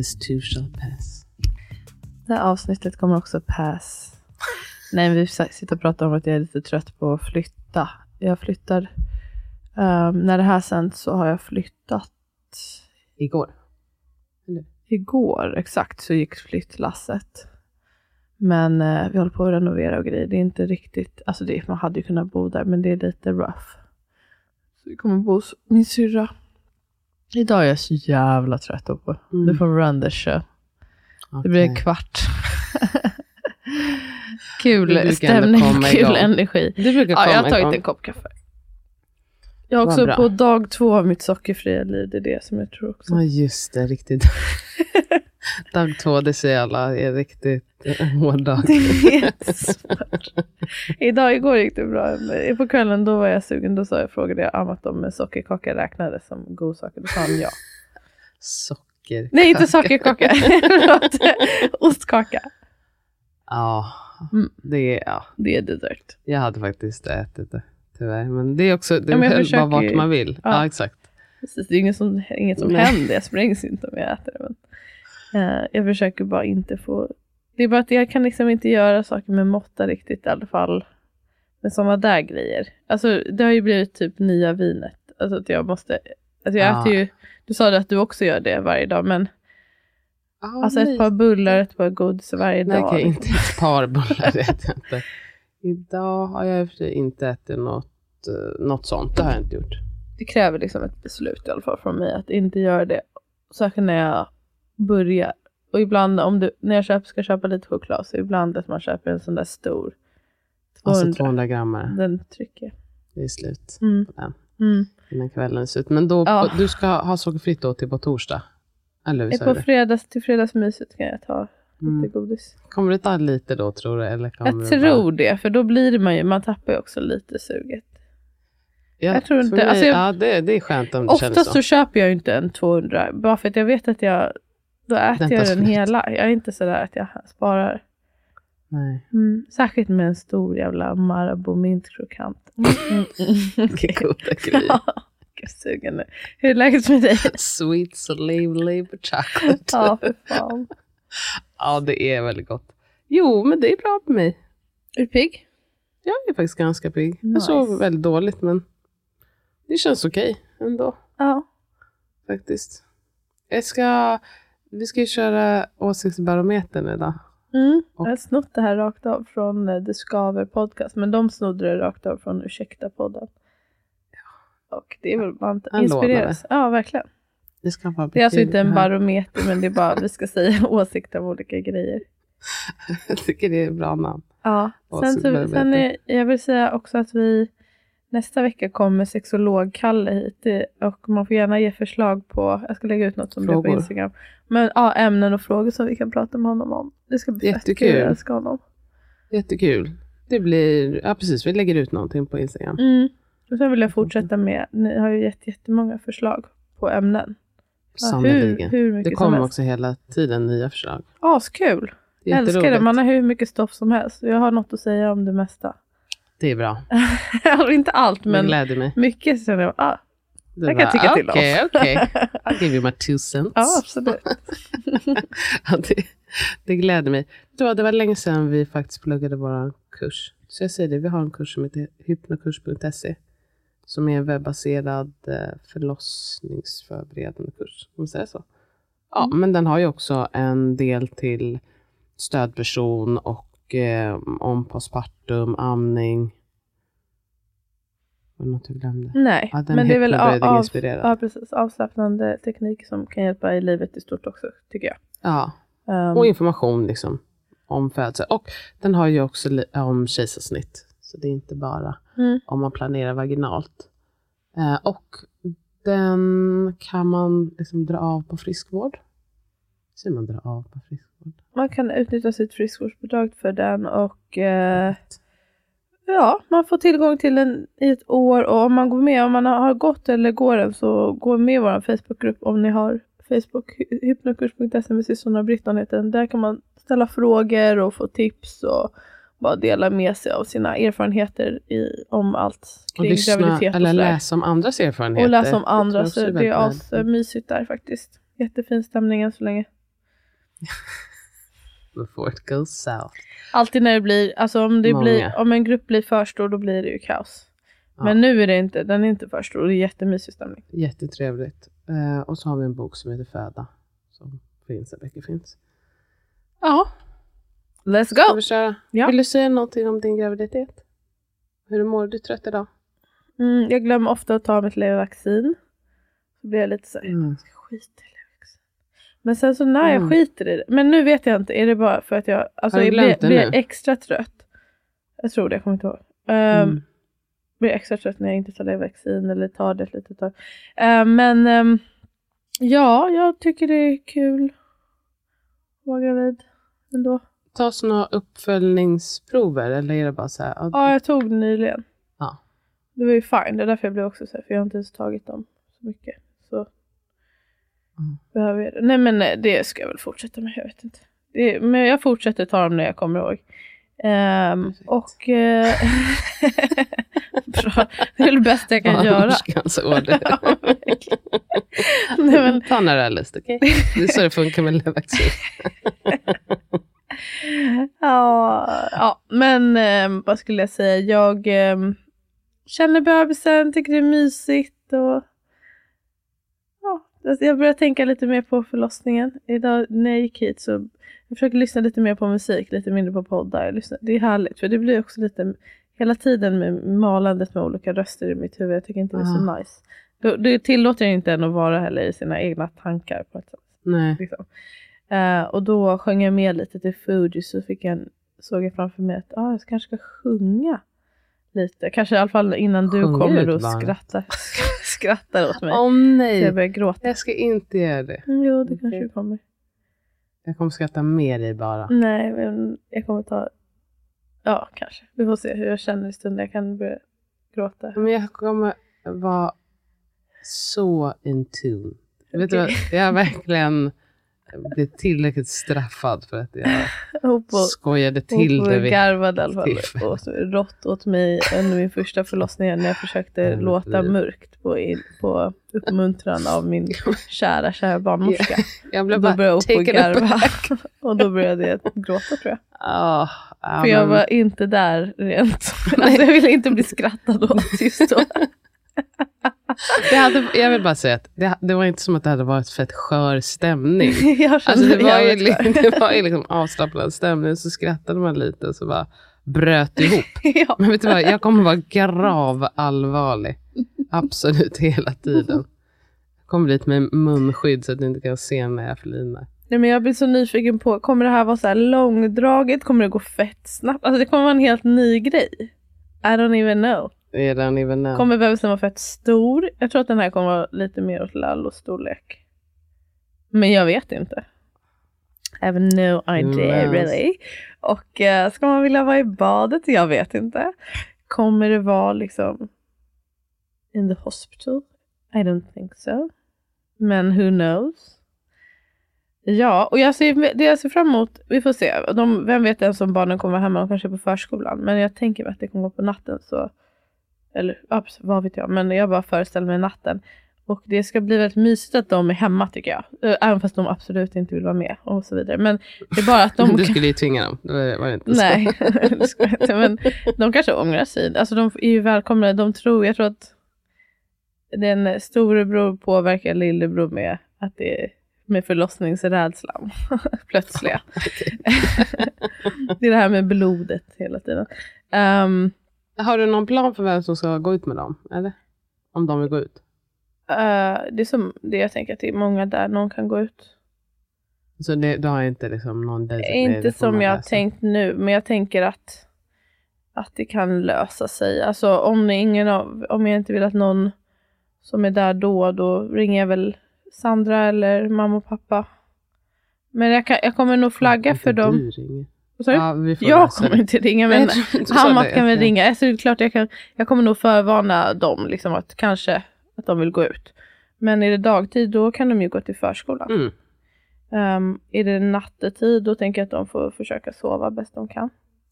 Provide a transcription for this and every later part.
This too shall pass. Det här avsnittet kommer också pass. Nej, vi sitter och pratar om att jag är lite trött på att flytta. Jag flyttar. Um, när det här sänds så har jag flyttat. Igår. Eller? Igår, exakt, så gick flyttlasset. Men uh, vi håller på att renovera och grejer. Det är inte riktigt, alltså det, man hade ju kunnat bo där, men det är lite rough. Så vi kommer bo hos min syrra. Idag är jag så jävla trött på. Mm. Du får run the show. Det blir en kvart. Kul stämning, kul igång. energi. Du brukar Ja, komma jag har tagit igång. en kopp kaffe. Jag är också på dag två av mitt sockerfria liv. Det är det som jag tror också. Ja, just det. Riktigt. Dag två, det säger alla, är riktigt hård dag. Det är svårt. Idag, igår gick det bra. På kvällen då var jag sugen. Då sa jag, frågade jag Amat om sockerkaka räknades som godsaker. Då sa han ja. Socker. Nej, inte sockerkaka. Ostkaka. Ja, Mm. det är, ja, Det är dessert. jag hade faktiskt ätit det. Tyvärr. Men det är också, det Ja, bara vart man vill. Ja, Ja. exakt. Precis, det är inget som, inget som händer. Jag sprängs inte om jag äter det. Men, eh, jag försöker bara inte få... Det är bara att jag kan liksom inte göra saker med måtta riktigt i alla fall. Med sådana där grejer. Alltså det har ju blivit typ nya vinet. Alltså att jag måste... Alltså jag Ja. äter ju... Du sa det att du också gör det varje dag. Men Ja, alltså ett par bullar, ett par godis varje Nej, dag. okej, inte ett par bullar vet jag inte. Idag har jag inte ätit något, eh, något sånt. Det har jag inte gjort. Det kräver liksom ett beslut i alla fall från mig att inte göra det. Särskilt när jag börjar. Och ibland om du, när jag köper, ska köpa lite choklad så ibland att man köper en sån där stor. 200. Alltså 200 grammar. Den trycker jag. Det är slut Mm. på den. Mm. Innan kvällen är slut. Men då, Ja. du ska ha sockerfritt då till på torsdag? Eller Eh, På du? fredags, till fredagsmyset kan jag ta Mm. lite godis. Kommer det ta lite då tror du? Eller kommer Jag det bara- tror det, för då blir man ju, man tappar ju också lite suget. Ja, jag tror inte- Mig, alltså jag- ja, det, det är skönt om det känns Oftast så. så köper jag ju inte en 200, bara för att jag vet att jag, då äter Den jag den slut. hela. Jag är inte sådär att jag sparar. Nej. Mm, särskilt med en stor jävla Marabou mintkrokant. Mm. Vilken goda grejer. Sugen nu. Hur är läget med dig? Sweet slave labor chocolate. Ja, för fan. Ja, det är väldigt gott. Jo, men det är bra med mig. Är du pigg? Jag är faktiskt ganska pigg. Jag Nice. sov väldigt dåligt, men det känns okej ändå Ja. faktiskt. Jag ska, vi ska ju köra åsiktsbarometern idag. Mm. Jag har snott det här rakt av från eh, The Skaver podcast, men de snodde det rakt av från Ursäkta-podden. Och det är väl, man inspireras. Ja, verkligen. Det, ska bara Det är alltså inte en barometer, men det är bara vi ska säga åsikter om olika grejer. Jag tycker det är ett bra namn. Ja, sen, så, sen är, jag vill säga också att vi nästa vecka kommer sexolog-Kalle hit Det- och man får gärna ge förslag på, jag ska lägga ut något som det är på Frågor. Instagram. Men ja, ämnen och frågor som vi kan prata med honom om. Det ska bli fett Jättekul. kul, jag älskar honom. Jättekul. Det blir, ja precis, vi lägger ut någonting på Instagram. Mm. Och sen vill jag fortsätta med, ni har ju gett jättemånga förslag på ämnen. Ja, hur, hur mycket Det kommer också hela tiden nya förslag. Askul! Jag älskar det, man har hur mycket stoff som helst. Jag har något att säga om det mesta. Det är bra. Alltså, inte allt, Men gläder mig. mycket känner jag, ah, Du Jag kan bara, tycka till om. Okej. I'll give you my two cents. Ja, absolut. Ja, det, det gläder mig. Det var, det var länge sedan vi faktiskt pluggade vår kurs. Så jag säger det, vi har en kurs som heter hypnokurs.se. Som är en webbaserad eh, förlossningsförberedande kurs. Kan man säga så? Ja, Mm. men den har ju också en del till stödperson och eh, om postpartum, amning. Var det något jag glömde? Nej, Ja, men det är väl av, ja, precis, avslappnande teknik som kan hjälpa i livet i stort också, tycker jag. Ja, Um, och information liksom om födsel. Och den har ju också om kejsarsnitt. Så det är inte bara Mm. om man planerar vaginalt. Eh, och den kan man liksom dra av på friskvård. Säger man dra av på friskvård? man kan utnyttja sitt friskvårdsbidrag för den och eh, ja, man får tillgång till den i ett år och om man går med, om man har gått eller går den så gå med i vår Facebookgrupp om ni har Facebook, hy- hypnokurs.se med systrarna Britton heter den. Där kan man ställa frågor och få tips och bara dela med sig av sina erfarenheter i, om allt Och kring lyssna graviditet och eller läsa om andras erfarenheter. Och läsa om Det tror andra, jag också så det är alltså värdefullt. mysigt där faktiskt. Jättefin stämning än så länge. Before it goes south. Alltid när det blir, alltså om, det Många. blir, om en grupp blir för stor då blir det ju kaos. Ja. Men nu är det inte, den är inte för stor, det är jättemysig stämning. Jättetrevligt. Eh, och så har vi en bok som heter Föda. Som finns där böcker finns. Ja, Let's ska go! vi köra? Ja. Vill du säga någonting om din graviditet? Hur mår du? trött idag? Mm, jag glömmer ofta att ta mitt levervaccin. Så blir jag lite så här, Mm. ska jag skita i levervaccin? Men sen så när jag Mm. skiter i det, men nu vet jag inte, är det bara för att jag, alltså jag blir, det blir extra trött. Jag tror det, jag kommer inte ihåg. Ehm, Mm. blir extra trött när jag inte tar levervaccin eller tar det ett litet tag. Eh, men ehm, ja, jag tycker det är kul att vara gravid ändå. Tas några uppföljningsprover eller är det bara så här? ja, Ja, jag tog det nyligen. Ja. Det var ju fine, det är därför jag blev också så här, för jag har inte ens tagit dem så mycket. Så Mm. behöver jag det. Nej men nej, det ska jag väl fortsätta med, jag vet inte. Det, men jag fortsätter ta dem när jag kommer ihåg. Perfekt. och... eh, bra, det är det bästa jag kan göra. Barnmorskans order. Ja. Nej, men, Ta några lust, okej? Det är så det funkar med levervaccin. ja, ja, men eh, vad skulle jag säga? Jag eh, känner bebisen, tycker det är mysigt och ja, jag börjar tänka lite mer på förlossningen. Idag när jag gick hit så jag försöker lyssna lite mer på musik, lite mindre på poddar. Jag det är härligt för det blir också lite hela tiden med malandet med olika röster i mitt huvud. Jag tycker inte det är så nice. Det, det tillåter inte en att vara heller i sina egna tankar på ett sätt. Nej. Liksom. Eh, och då sjöng jag med lite till Fuji så fick jag en, såg jag framför mig att ah, jag kanske ska sjunga lite. Kanske i alla fall innan du Sjung kommer ut och skrattar, skrattar åt mig. Åh Så jag nej, börjar gråta. jag ska inte göra det. Mm, Jo, det kanske Okej. du kommer. Jag kommer skratta med dig bara. Nej, men jag kommer ta... Ja, kanske. Vi får se hur jag känner i stunden. Jag kan börja gråta. Men jag kommer vara så in tune. Vet du vad, jag verkligen blivit tillräckligt straffad för att jag skojade till Hon det. vid- garvade i alla fall åt, rått åt mig under min första förlossning när jag försökte Mm, låta mörkt på, in, på uppmuntran av min kära, kära barnmorska. Jag Och blev då bara började och taken garva. och då började jag gråta tror jag. Ah, ja, För jag var inte där rent. Alltså jag ville inte bli skrattad åt just då. Det hade, jag vill bara säga att det, det var inte som att det hade varit fett skör stämning. Alltså det, var ju, jävligt li- skör. det var ju liksom avslappnad stämning, så skrattade man lite och så bara bröt ihop. ja. Men vet du vad, jag kommer vara grav allvarlig. Absolut hela tiden. Jag kommer dit med munskydd så att du inte kan se när jag flinar. Nej, men jag blir så nyfiken på, kommer det här vara så här långdraget? Kommer det gå fett snabbt? Alltså det kommer vara en helt ny grej. I don't even know. I don't even know. Kommer bebisen vara fett stor? Jag tror att den här kommer vara lite mer åt Lallo-storlek. Men jag vet inte. I have no idea knows? really. Och eh, ska man vilja vara i badet? Jag vet inte. Kommer det vara liksom in the hospital? I don't think so. Men who knows? Ja, och jag ser, det jag ser fram emot, vi får se. De, vem vet ens om barnen kommer vara hemma, de kanske är på förskolan. Men jag tänker mig att det kommer vara på natten. så Eller precis, vad vet jag, men jag bara föreställer mig natten. Och det ska bli väldigt mysigt att de är hemma tycker jag. Eh, Även fast de absolut inte vill vara med och så vidare. Men det är bara att de... Du skulle ju tvinga dem. Det var, inte så. Nej, det ska jag inte. Men de kanske ångrar sig. Alltså de är ju välkomna. De tror, jag tror att den storebror påverkar lillebror med att det är med förlossningsrädslan. Plötsliga. det är det här med blodet hela tiden. Ehm, Har du någon plan för vem som ska gå ut med dem? Eller? Om de vill gå ut? eh, det är som det jag tänker att det är många där någon kan gå ut. Så det, du har inte liksom någon designated, Inte som jag har tänkt nu, men jag tänker att, att det kan lösa sig. Alltså om, ingen av, om jag inte vill att någon som är där då, då ringer jag väl Sandra eller mamma och pappa. Men jag, kan, jag kommer nog flagga för dem. Ringer. Ja, vi får jag kommer det. inte ringa, Nej, men inte det. kan väl ringa. Alltså, det är klart jag, kan, jag kommer nog förvarna dem, liksom, att kanske att de vill gå ut. Men är det dagtid, då kan de ju gå till förskolan. Mm. Um, är det nattetid, då tänker jag att de får försöka sova bäst de kan.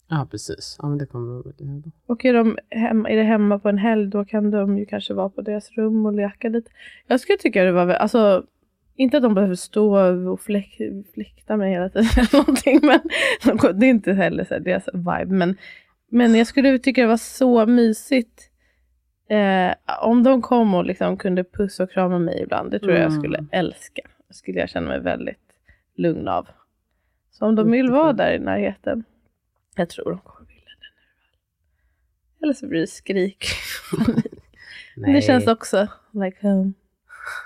Ja, precis. Ja, men det kommer de väl göra. Och är, de hem, är det hemma på en helg, då kan de ju kanske vara på deras rum och leka lite. Jag skulle tycka det var, alltså, inte att de behöver stå och fläk, fläkta mig hela tiden eller någonting, men det är inte heller så här deras vibe. Men, men jag skulle tycka det var så mysigt eh, om de kom och liksom kunde pussa och krama mig ibland. Det tror jag jag Mm. skulle älska. Det skulle jag känna mig väldigt lugn av. Så om de vill vara där i närheten, jag tror de kommer vilja det nu. Eller så blir det skrik. Det känns också like home.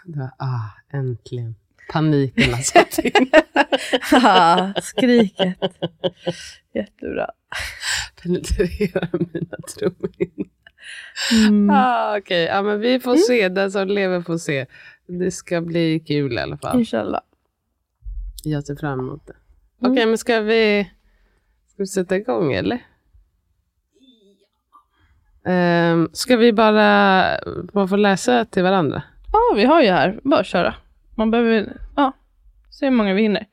Det- Ah, äntligen. Paniken har satt in. Haha, Skriket. Jättebra. Penetrerar mina trumhinnor. Mm. Ah, Okej, ja, men vi får se. Den som lever får se. Det ska bli kul i alla fall. Inshallah. Jag ser fram emot det. Mm. Okej, men ska vi, ska vi sätta igång eller? Um, ska vi bara, bara få läsa till varandra? Ja, vi har ju här. Bara köra. Man behöver, ja, se hur många vi hinner.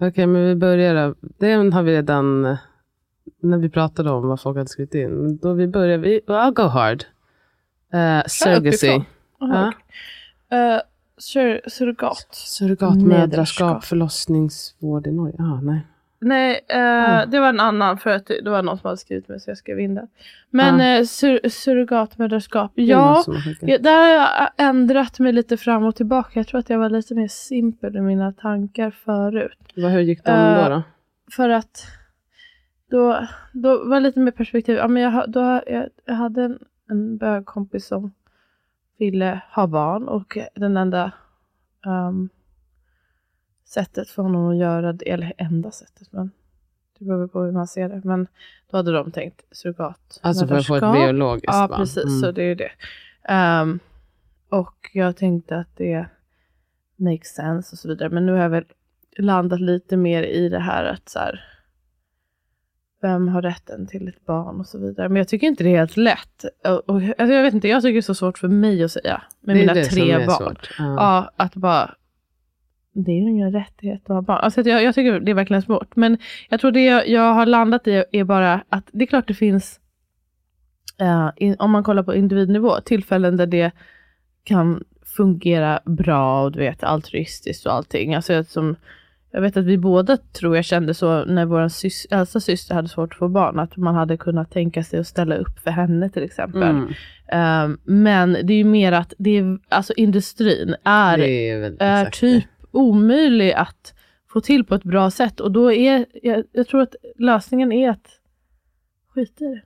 Okej, men vi börjar då. Den har vi redan, eh, när vi pratade om vad folk hade skrivit in. Men då vi börjar, vi, I'll go hard. Uh, surrogacy. Ja. Eh, sur, surrogat. Surrogatmödraskap, Mödraskap. förlossningsvård i Norge. Ah, nej. Nej, eh, Ah. det var en annan för att det det var någon som hade skrivit med så jag skrev in den. Men Ah. eh, sur, surrogatmödraskap, Det ja. någon som har skickat. Ja, där har jag ändrat mig lite fram och tillbaka. Jag tror att jag var lite mer simpel i mina tankar förut. Vad, hur gick de Eh, då? då? För att då, då var det lite mer perspektiv. Ja, men jag, då, jag, jag hade en, en bögkompis som ville ha barn och den enda ehm, sättet för honom att göra det, eller enda sättet, men det beror på hur man ser det. Men då hade de tänkt surrogat. Alltså för att få ett biologiskt Ja, barn. precis. Mm. Så det är ju det. Ehm, och jag tänkte att det makes sense och så vidare. Men nu har jag väl landat lite mer i det här att så här, vem har rätten till ett barn och så vidare. Men jag tycker inte det är helt lätt. Och, och, alltså jag vet inte, jag tycker det är så svårt för mig att säga. Med mina tre barn. Ja. Ja, att bara... Det är ju ingen rättighet att ha barn. Alltså jag, jag tycker det är verkligen svårt. Men jag tror det jag, jag har landat i är bara att det är klart det finns, eh, in, om man kollar på individnivå, tillfällen där det kan fungera bra och du vet altruistiskt och allting. Alltså att som, jag vet att vi båda tror jag kände så när vår sys, äldsta syster hade svårt att få barn, att man hade kunnat tänka sig att ställa upp för henne till exempel. Mm. Um, men det är ju mer att det är, alltså industrin är, är är typ omöjlig att få till på ett bra sätt. Och då är, jag, jag tror att lösningen är att skita i det.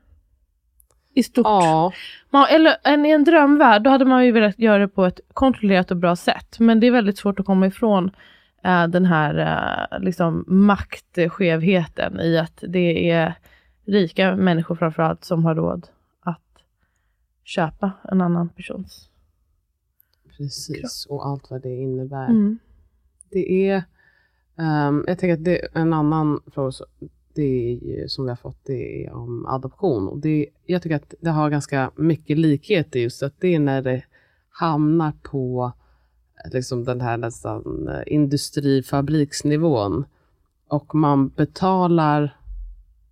I stort. Ja, Man, eller en, i en drömvärld, då hade man ju velat göra det på ett kontrollerat och bra sätt. Men det är väldigt svårt att komma ifrån eh, den här eh, liksom maktskevheten i att det är rika människor framförallt som har råd att köpa en annan persons. precis. Och allt vad det innebär. Mm. Det är, ehm, jag tänker att det är en annan fråga det är som vi har fått, det är om adoption. Och det, jag tycker att det har ganska mycket likheter just att det är när det hamnar på liksom den här nästan eh, industrifabriksnivån och man betalar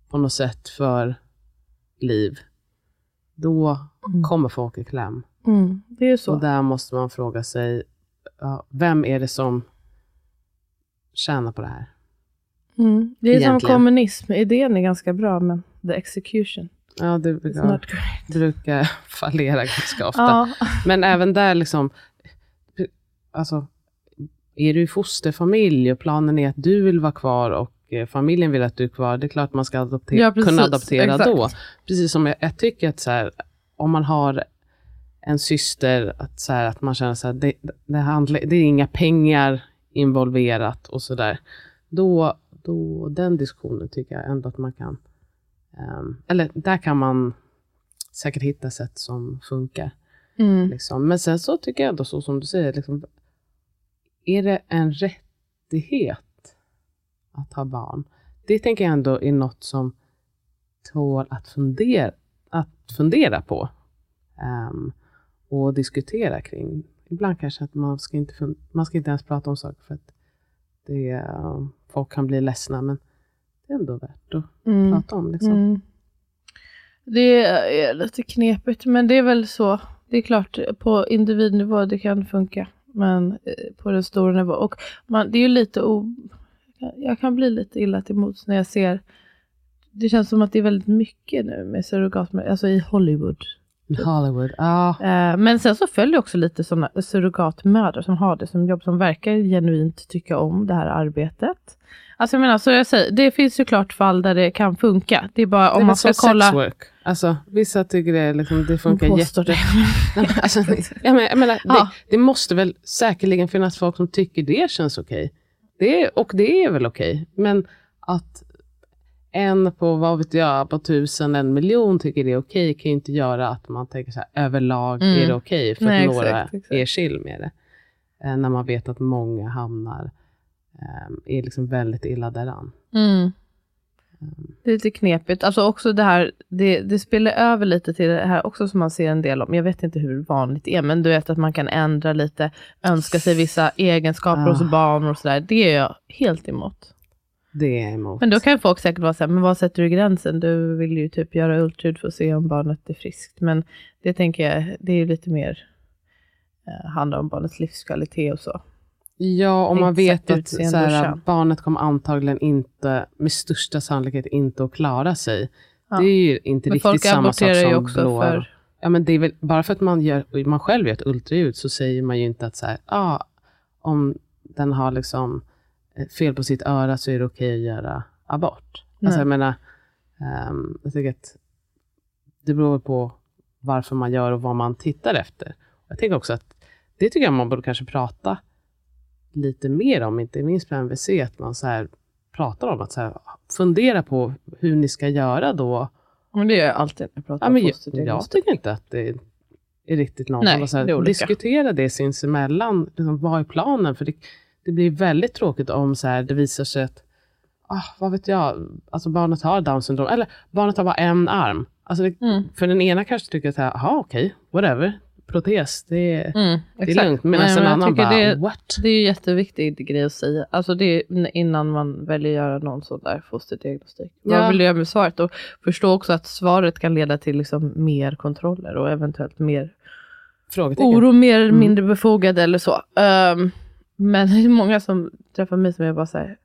på något sätt för liv. Då Mm. kommer folk i kläm. Mm, det är så. Och där måste man fråga sig, vem är det som tjänar på det här? Mm. Det är som Egentligen. kommunism. Idén är ganska bra, men the execution Ja, det brukar, brukar fallera ganska ofta. Ja. Men även där, liksom, alltså, är du i fosterfamilj och planen är att du vill vara kvar och eh, familjen vill att du är kvar, det är klart man ska adoptera, Ja, precis. kunna adoptera Exakt. då. Precis som jag, jag tycker att här, om man har en syster, att, så här, att man känner så här, det, det, handlar, det är inga pengar involverat och sådär. Då, då, den diskussionen tycker jag ändå att man kan, ehm, eller där kan man säkert hitta sätt som funkar. Mm. Liksom. Men sen så tycker jag ändå så som du säger, liksom, är det en rättighet att ha barn? Det tänker jag ändå är något som tål att fundera, att fundera på ehm, och diskutera kring. Ibland kanske att man ska inte, man ska inte ens prata om saker för att det, eh, folk kan bli ledsna, men det är ändå värt att Mm. prata om. Liksom. Mm. Det är lite knepigt, men det är väl så. Det är klart, på individnivå det kan funka, men eh, på den stora nivå. Och man, det är ju lite o... Jag kan bli lite illa till mots när jag ser... Det känns som att det är väldigt mycket nu med surrogatmödrar, alltså i Hollywood. Hollywood, ja. Eh, men sen så följer också lite sådana surrogatmödrar som har det som jobb, som verkar genuint tycka om det här arbetet. Alltså jag menar, så jag säger, det finns ju klart fall där det kan funka. Det är bara Det är om väl man ska kolla... sexwork. Alltså, vissa tycker det, liksom, det funkar Hon jätte... påstår det. Nej, men alltså, jag menar, jag menar, Ja. det, det måste väl säkerligen finnas folk som tycker det känns okej. Det, är- och det är väl okej. Men att en på, vad vet jag, på tusen, en miljon tycker det är okej kan ju inte göra att man tänker så här, överlag Mm. är det okej för Nej, att några exakt, exakt. är chill med det. Eh, när man vet att många hamnar, eh, är liksom väldigt illa däran. Mm. Det är lite knepigt. Alltså också det här, det, det spelar över lite till det här också som man ser en del om. Jag vet inte hur vanligt det är, men du vet att man kan ändra lite, önska sig vissa egenskaper Ah. hos barn och sådär. Det är jag helt emot. Det är emot. Men då kan folk säkert vara så här, men vad sätter du gränsen? Du vill ju typ göra ultraljud för att se om barnet är friskt. Men det tänker jag, det är ju lite mer, eh, handlar om barnets livskvalitet och så. Ja, om man vet att utseende så och här, kön. barnet kommer antagligen inte, med största sannolikhet inte att klara sig. Ja. Det är ju inte Men riktigt samma sak som ju också blå för... Ja, men det är väl, bara för att man, gör, man själv gör ett ultraljud så säger man ju inte att så här, ah, om den har liksom fel på sitt öra så är det okej att göra abort. Nej. Alltså, jag menar, ehm, jag tycker att det beror på varför man gör och vad man tittar efter. Jag tänker också att det tycker jag man borde kanske prata lite mer om, inte minst på MVC, att man så här pratar om att så här, fundera på hur ni ska göra då. Men det gör jag alltid när jag pratar Ja, om men jag, fosterdiagnostik. jag tycker inte att det är riktigt något. Nej, så det är här, olika. diskutera det sinsemellan. Liksom, vad är planen? För det, det blir väldigt tråkigt om så här, det visar sig att, ah, vad vet jag, alltså barnet har down syndrom, eller barnet har bara en arm. Alltså det, Mm. För den ena kanske tycker att, jaha okej, whatever, protes, det, är- Mm, det är lugnt. Medan Nej, en annan bara, det, what? det är ju jätteviktig grej att säga. Alltså det är innan man väljer att göra någon sån där fosterdiagnostik. Ja. Vad vill du göra med svaret? Och förstå också att svaret kan leda till liksom mer kontroller och eventuellt mer oro, mer eller Mm. mindre befogad eller så. Ehm, men det är många som träffar mig som är bara säger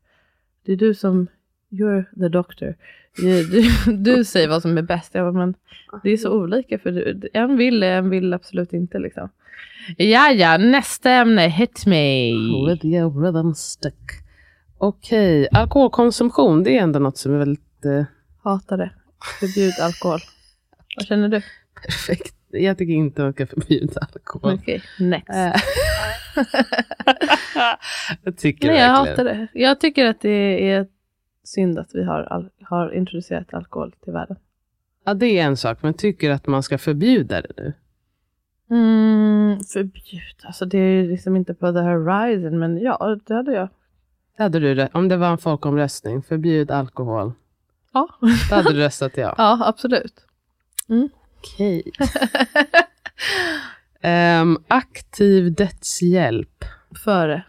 det är du som, you're the doctor. Du, du, du säger vad som är bäst. Jag bara, men det är så olika för du, en vill, en vill absolut inte liksom. Ja, ja, nästa ämne, hit me. Your rhythm stick. Okej, alkoholkonsumtion, det är ändå något som är väldigt eh, Hatar det. Förbjud alkohol. Vad känner du? perfekt. Jag tycker inte man ska förbjuda alkohol. Okej, next. Eh. jag tycker Nej, jag hatar det. Jag tycker att det är synd att vi har, har introducerat alkohol till världen. Ja, det är en sak, men tycker att man ska förbjuda det nu? Mm, förbjud. Alltså det är liksom inte på the horizon, men ja, det hade jag. Hade du det? Om det var en folkomröstning, förbjud alkohol. Ja, Då hade du röstat ja. ja absolut. Okej. Ehm, aktiv dödshjälp. Före.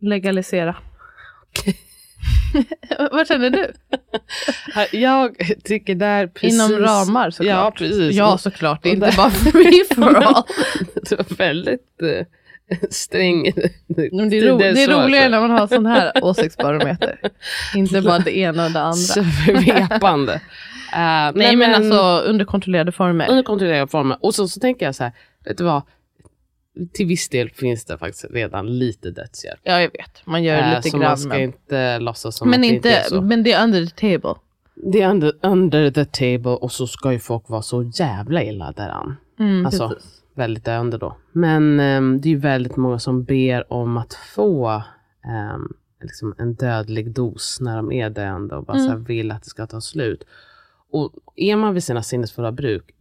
Legalisera. Vad känner du? Jag tycker där precis... Inom ramar såklart. Ja, precis. Ja, såklart. Det är inte bara free for all. Det var väldigt eh, sträng. Men det är, ro, det är roligare när man har sån här åsiktsbarometer. Inte bara det ena och det andra. Svepande. Uh, Nej men alltså under kontrollerade former. Under kontrollerade former. Och så, så tänker jag så här, vet du vad? Till viss del finns det faktiskt redan lite dödshjälp. Ja jag vet, man gör Eh, lite så man grann. ska Men, inte låtsas som men, att det inte, inte är så. men det är under the table. Det är under, under the table och så ska ju folk vara så jävla illa däran. Mm, Alltså, precis. väldigt döende då. Men ehm, det är ju väldigt många som ber om att få ehm, liksom en dödlig dos när de är döende och bara Mm. vill att det ska ta slut. Och är man vid sina sinnesfulla bruk,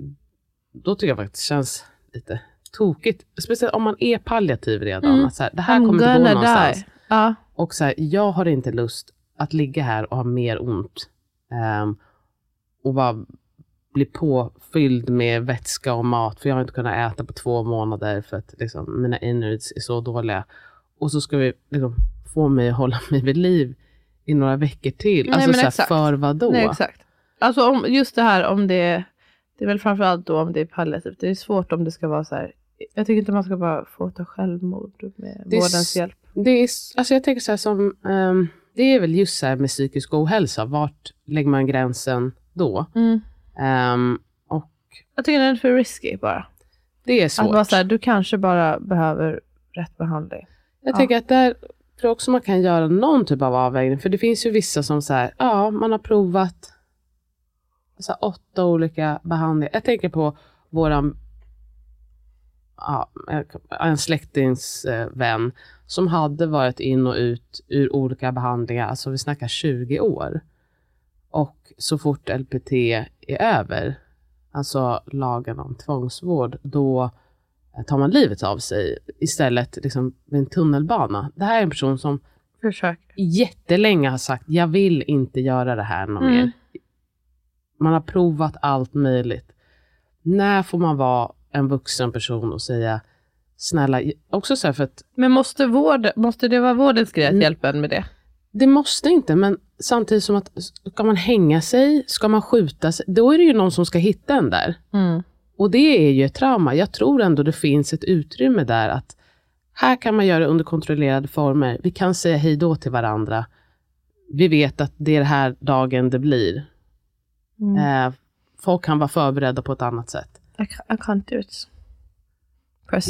då tycker jag faktiskt det känns lite tokigt. Speciellt om man är palliativ redan. Mm. Så här, det här I'm kommer inte gå någonstans. Ja. Och så här, jag har inte lust att ligga här och ha mer ont. ehm, och bara bli påfylld med vätska och mat. För jag har inte kunnat äta på två månader för att liksom, mina innards är så dåliga. Och så ska vi liksom, få mig att hålla mig vid liv i några veckor till. Nej, alltså så här, för vad då? Nej exakt. Alltså om, just det här om det det är väl framförallt då om det är palliativt. Det är svårt om det ska vara så här. Jag tycker inte man ska bara få ta självmord med Det vårdens hjälp. Det är, alltså jag tänker så här som, ehm, det är väl just så här med psykisk ohälsa. Vart lägger man gränsen då? Mm. Ehm, och Jag tycker den är för risky bara. det är svårt. Att vara så här, du kanske bara behöver rätt behandling. Jag Ja. tänker att där tror jag också man kan göra någon typ av avvägning. För det finns ju vissa som säger, ja, man har provat så åtta olika behandlingar. Jag tänker på våran, ja, en släktings eh, vän som hade varit in och ut ur olika behandlingar, alltså vi snackar 20 år. Och så fort LPT är över, alltså lagen om tvångsvård, då tar man livet av sig istället liksom med en tunnelbana. Det här är en person som Försök. jättelänge har sagt, jag vill inte göra det här någon Mm. mer. Man har provat allt möjligt. När får man vara en vuxen person och säga, snälla, också så för att Men måste, vård, måste det vara vårdens grej att Mm. hjälpa en med det? det måste inte, men samtidigt som att ska man hänga sig, ska man skjuta sig, då är det ju någon som ska hitta en där. Mm. Och det är ju ett trauma. Jag tror ändå det finns ett utrymme där att här kan man göra det under kontrollerade former. Vi kan säga hej då till varandra. Vi vet att det är den här dagen det blir. Mm. Eh, folk kan vara förberedda på ett annat sätt. I, ca- I can't do it.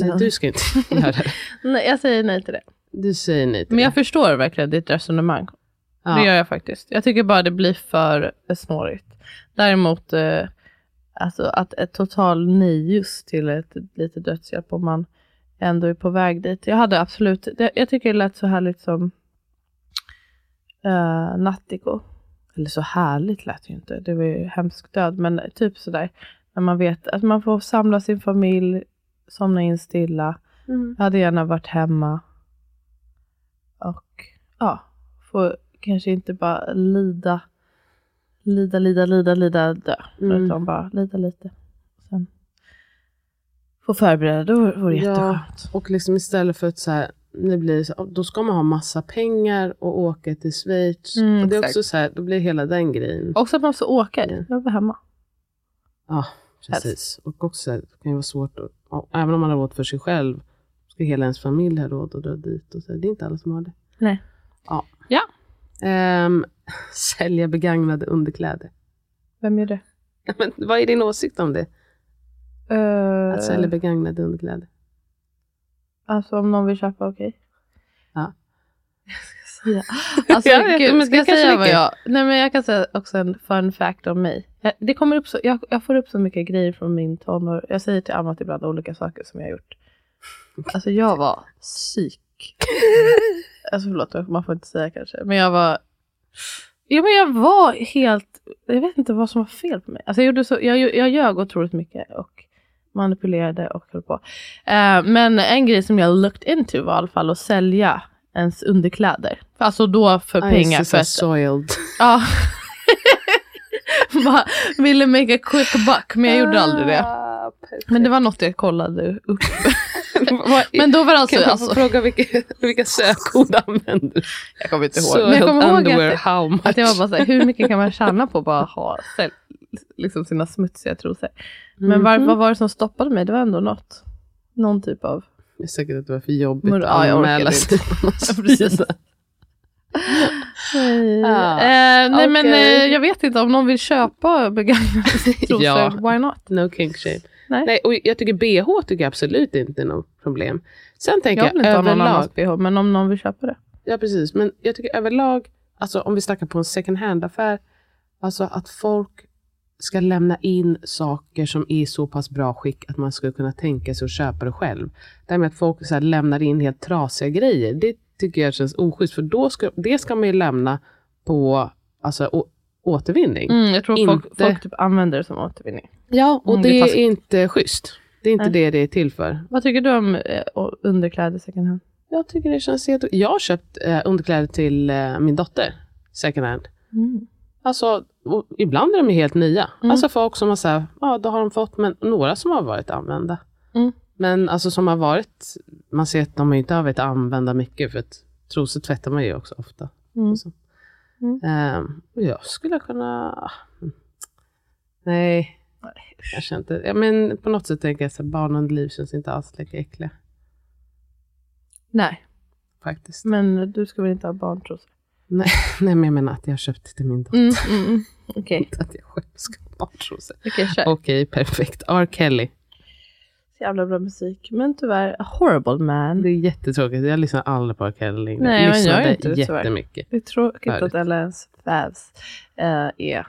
Nej, du ska inte göra det. Nej, jag säger nej till det. Du säger nej till Men jag det. förstår verkligen ditt resonemang. Ja. Det gör jag faktiskt. Jag tycker bara det blir för snårigt. Däremot, eh, alltså att ett total nej just till ett lite dödshjälp om man ändå är på väg dit. Jag hade absolut, jag tycker det lät så härligt som uh, Nattiko. Eller så härligt lät det ju inte, det var ju hemsk död, men typ sådär. När man vet att man får samla sin familj, somna in stilla. Mm. Jag hade gärna varit hemma. Och ja, få kanske inte bara lida, lida, lida, lida, lida, dö. Mm. Utan bara lida lite. Sen få förbereda, då vore det Ja. jätteskönt. Och liksom istället för att så här, det blir så, då ska man ha massa pengar och åka till Schweiz. Mm, och det är exakt. också så här, då blir hela den grejen. Också att man måste åka, jag vill vara hemma. Ja, precis. Och också det kan ju vara svårt, att, även om man har råd för sig själv, ska hela ens familj ha råd att dra dit. Och så. Det är inte alla som har det. Nej. Ja. Ja. Ehm, sälja begagnade underkläder. Vem gör det? Men, vad är din åsikt om det? Uh, Att sälja begagnade underkläder? Alltså om någon vill köpa, okej. Ja. Jag ska säga. Alltså Ja, jag- gud, ska jag säga vad jag... Nej men jag kan säga också en fun fact om mig. Jag, det kommer upp så, jag, jag får upp så mycket grejer från min tonår. Jag säger till Amat ibland olika saker som jag har gjort. Alltså jag var psyk. Alltså förlåt, man får inte säga kanske. Men jag var... Ja men jag var helt... Jag vet inte vad som var fel på mig. Alltså jag, gjorde så, jag, jag ljög otroligt mycket och manipulerade och höll på. Eh, men en grej som jag looked into var i alla fall att sälja ens underkläder. Alltså då för Ah, pengar. För att, soiled. ja. Bara ville make a quick buck men jag gjorde aldrig det. Ah. Men det var något jag kollade upp. Men då var det alltså, kan alltså fråga vilka, vilka sökord använder du? jag kommer inte ihåg. Soiled Men jag kommer ihåg underwear, att, how much? att jag var bara så här, hur mycket kan man tjäna på att bara ha liksom sina smutsiga trosor? Men var, Mhm. vad var det som stoppade mig? Det var ändå något. Någon typ av... Det är säkert att det var för jobbigt Men- att anmäla sig på precis. Ah, eh, nej men okej. eh, jag vet inte om någon vill köpa begagnade trosor. Ja. Why not? No kink shame. Nej. Nej, och jag tycker bh tycker jag absolut inte är något problem. Sen tänker Jag jag, vill inte ha någon överlag. annans bh, men om någon vill köpa det. Ja precis, men jag tycker överlag, alltså om vi snackar på en second hand-affär, alltså att folk ska lämna in saker som är i så pass bra skick att man skulle kunna tänka sig att köpa det själv. Det här med att folk så lämnar in helt trasiga grejer, det tycker jag känns oschysst, för då ska, det ska man ju lämna på alltså, å, återvinning. Mm, jag tror folk, Inte- folk typ använder det som återvinning. Ja, och Mm, det det, är inte schysst. Det är inte Nej. det det är till för. Vad tycker du om eh, underkläder second hand? Jag tycker det känns helt... Jag har köpt eh, underkläder till eh, min dotter, second hand. Mm. Alltså, ibland är de helt nya. Mm. Alltså folk som har så här, ja då har de fått, men några som har varit använda. Mm. Men alltså som har varit, man ser att de inte har varit använda mycket, för att trosor tvättar man ju också ofta. Mm. Mm. Ehm, och jag skulle kunna, nej, kanske inte. Ja, men på något sätt tänker jag här, barn under liv känns inte alls lika äckliga. Nej, Faktiskt. men du ska väl inte ha barntrosor? Nej, nej, men jag menar att jag har köpt till min dotter. Mm, mm, mm. Okej, Inte att jag själv ska ha barntrosor. okej kör. Okej, perfekt. R. Kelly. Så jävla bra musik. Men tyvärr, A Horrible Man. Det är jättetråkigt. Jag lyssnar aldrig på R. Kelly. Nej, men jag Lyssnade är inte det, tyvärr. jättemycket. Det är tråkigt att alla ens fävs eh, är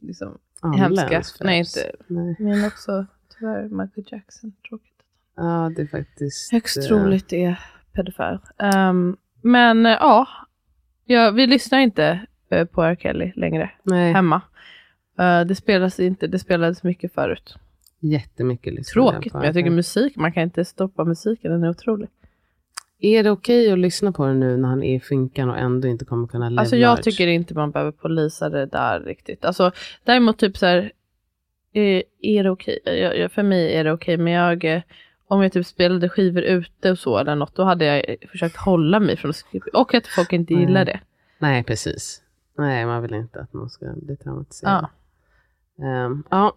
liksom Alla hemska. Nej, inte. Nej. Men också tyvärr Michael Jackson. Tråkigt. Ja, det är faktiskt... Högst troligt är pedofil. Ehm, men eh, ja, ja, vi lyssnar inte eh, på R. Kelly längre Nej, hemma. Eh, det spelas inte, det spelades mycket förut. jättemycket Tråkigt, men jag tycker musik, man kan inte stoppa musiken, den är otrolig. Är det okej att lyssna på det nu när han är i finkan och ändå inte kommer kunna live Alltså jag tycker inte man behöver polisa det där riktigt. Alltså däremot typ så här, är, det okej? Jag, för mig är det okej, men jag, om jag typ spelade skivor ute och så eller något, då hade jag försökt hålla mig från att skriva. Och att folk inte Mm. gillar det. Nej, precis. Nej, man vill inte att någon ska bli traumatiserad. Ja. Ehm, ja.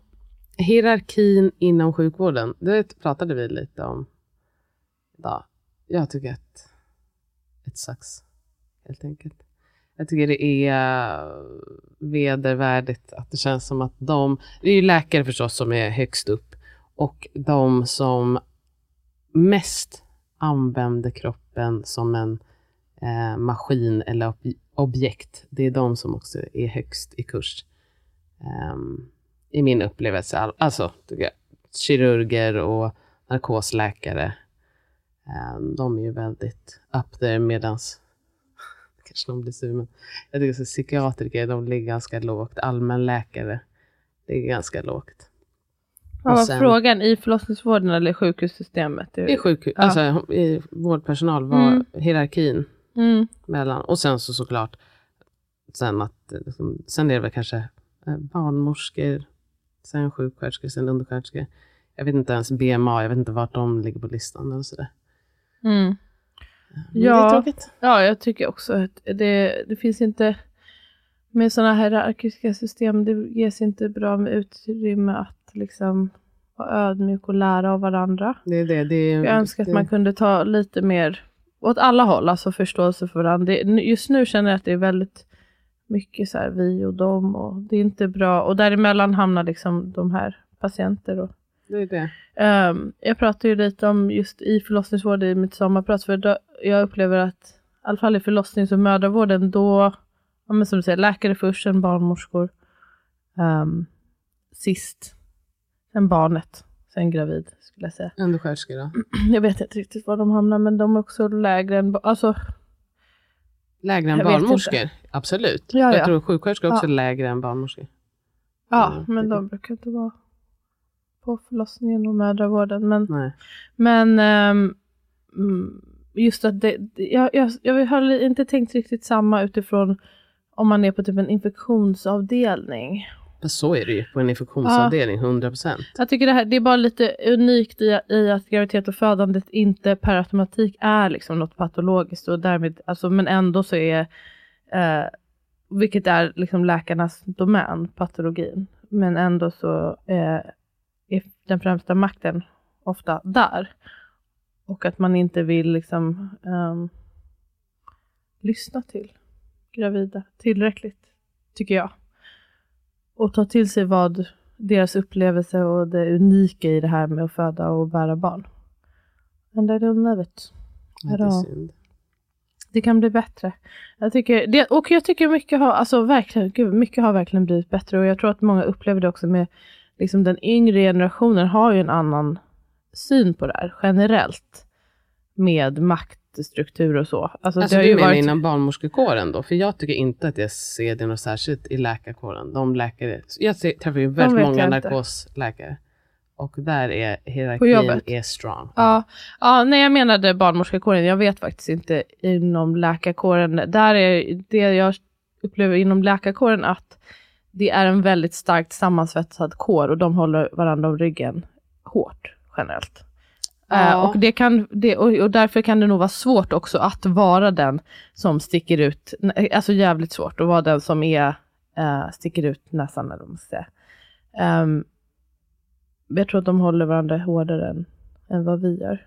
Hierarkin inom sjukvården, det pratade vi lite om idag. Jag tycker att ett sucks, helt enkelt. Jag tycker det är vedervärdigt att det känns som att de, det är ju läkare förstås som är högst upp, och de som mest använder kroppen som en eh, maskin eller ob- objekt, det är de som också är högst i kurs. Um, I min upplevelse, All- alltså jag, kirurger och narkosläkare, um, de är ju väldigt up there medans kanske någon blir sur, men jag tycker så psykiatriker, de ligger ganska lågt. Allmänläkare ligger ganska lågt. Vad var sen- frågan? I förlossningsvården eller sjukhussystemet? I sjukhus, Ja. alltså i vårdpersonal var Mm. hierarkin Mm. mellan, och sen så såklart, sen att, liksom, sen är det väl kanske eh, barnmorskor, sen sjuksköterskor, sen undersköterskor. Jag vet inte ens BMA, jag vet inte vart de ligger på listan eller sådär. Mm. Ja. Ja, jag tycker också att det, det finns inte med sådana hierarkiska system, det ges inte bra med utrymme att liksom vara ödmjuk och lära av varandra. Det är det. det är, Jag önskar att det, man kunde ta lite mer åt alla håll, alltså förståelse för varandra. Det, just nu känner jag att det är väldigt mycket så här vi och dem och det är inte bra. Och däremellan hamnar liksom de här patienter och det är det. Ehm, jag pratade ju lite om just i förlossningsvård i mitt sommarprat, för då, jag upplever att i alla fall i förlossnings och mödravården, då, ja, men som du säger, läkare först, sen barnmorskor, um, sist, sen barnet, sen gravid, skulle jag säga. Undersköterskor då? Jag vet inte riktigt var de hamnar, men de är också lägre än, alltså, Lägre än Jag barnmorskor? Absolut. Ja, Jag ja. tror sjuksköterskor också Ja. är lägre än barnmorskor. ja, Mm, men de brukar inte vara på förlossningen och mödravården, men Nej. Men mm, just att det- jag, jag, jag har inte tänkt riktigt samma utifrån om man är på typ en infektionsavdelning Men så är det ju på en infektionsavdelning, 100%. Jag tycker det, här, det är bara lite unikt i, i att graviditet och födandet inte per automatik är liksom något patologiskt. Och därmed, alltså, men ändå så är, eh, vilket är liksom läkarnas domän, patologin. Men ändå så eh, är den främsta makten ofta där. Och att man inte vill liksom ehm, lyssna till gravida tillräckligt, tycker jag. Och ta till sig vad deras upplevelse och det unika i det här med att föda och bära barn. And I don't it. Ja, det är synd. Det kan bli bättre. Jag tycker, det, och jag tycker mycket har, alltså verkligen, gud, mycket har verkligen blivit bättre och jag tror att många upplever det också med, liksom den yngre generationen har ju en annan syn på det här generellt. Med maktstruktur och så. Alltså, Alltså det har du ju menar varit, inom barnmorskekåren då? För jag tycker inte att jag ser det något särskilt i läkarkåren. De läkare, jag ser- träffar ju väldigt många narkosläkare. Och där är hierarkin är strong. Ja, ja, nej jag menade barnmorskekåren. Jag vet faktiskt inte inom läkarkåren. Där är det jag upplever inom läkarkåren att det är en väldigt starkt sammansvetsad kår och de håller varandra om ryggen hårt generellt. Ja. Eh, och, det kan, det, och, därför kan det nog vara svårt också att vara den som sticker ut, alltså jävligt svårt att vara den som är, eh, sticker ut näsan eller man säga. Ehm, jag tror att de håller varandra hårdare än, än vad vi gör.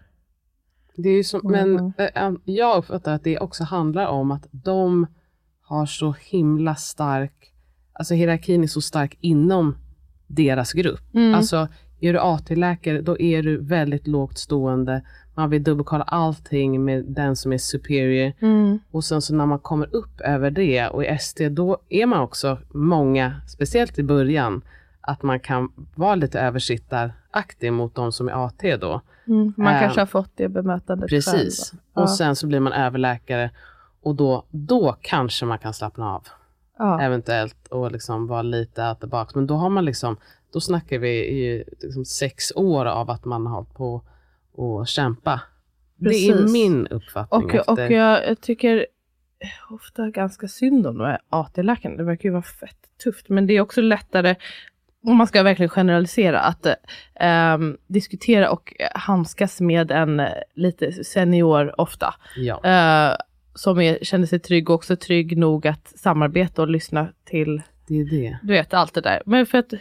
Det är ju som, men Mm. eh, eh, jag uppfattar att det också handlar om att de har så himla stark, alltså hierarkin är så stark inom deras grupp. Mm. Alltså är du AT-läkare då är du väldigt lågt stående. Man vill dubbelkolla allting med den som är superior. Mm. Och sen så när man kommer upp över det och i ST då är man också många, speciellt i början, att man kan vara lite översittaraktig mot de som är AT då. Mm. Man Eh, kanske har fått det bemötandet Precis. själv. Och Ja. sen så blir man överläkare och då, då kanske man kan slappna av ja. eventuellt och liksom vara lite out the box. Men då har man liksom, då snackar vi i liksom sex år av att man har hållit på och kämpa. Det är Precis. min uppfattning. Och, efter. och jag, jag tycker ofta ganska synd om de här AT-läkarna. Det verkar ju vara fett tufft. Men det är också lättare, om man ska verkligen generalisera, att eh, diskutera och handskas med en eh, lite senior ofta. ja. eh, som är, känner sig trygg och också trygg nog att samarbeta och lyssna till det är det. Du vet, allt det där. Men för att,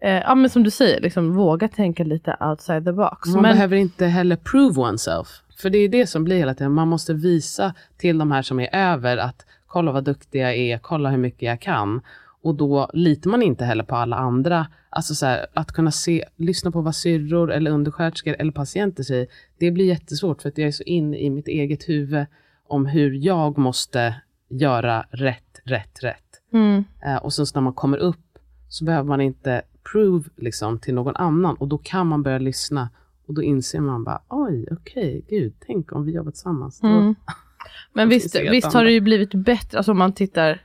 eh, ja men som du säger, liksom våga tänka lite outside the box. Man men, behöver inte heller prove oneself. För det är det som blir hela tiden. Man måste visa till de här som är över att kolla vad duktig jag är, kolla hur mycket jag kan. Och då litar man inte heller på alla andra. Alltså så här, att kunna se, lyssna på vad syrror eller undersköterskor eller patienter säger. Det blir jättesvårt för att jag är så inne i mitt eget huvud om hur jag måste göra rätt, rätt, rätt. mm, Eh, och sen så när man kommer upp så behöver man inte prove liksom, till någon annan och då kan man börja lyssna och då inser man bara oj, okej, gud, tänk om vi jobbar tillsammans. Mm. men visst, visst har det ju blivit bättre, alltså om man tittar,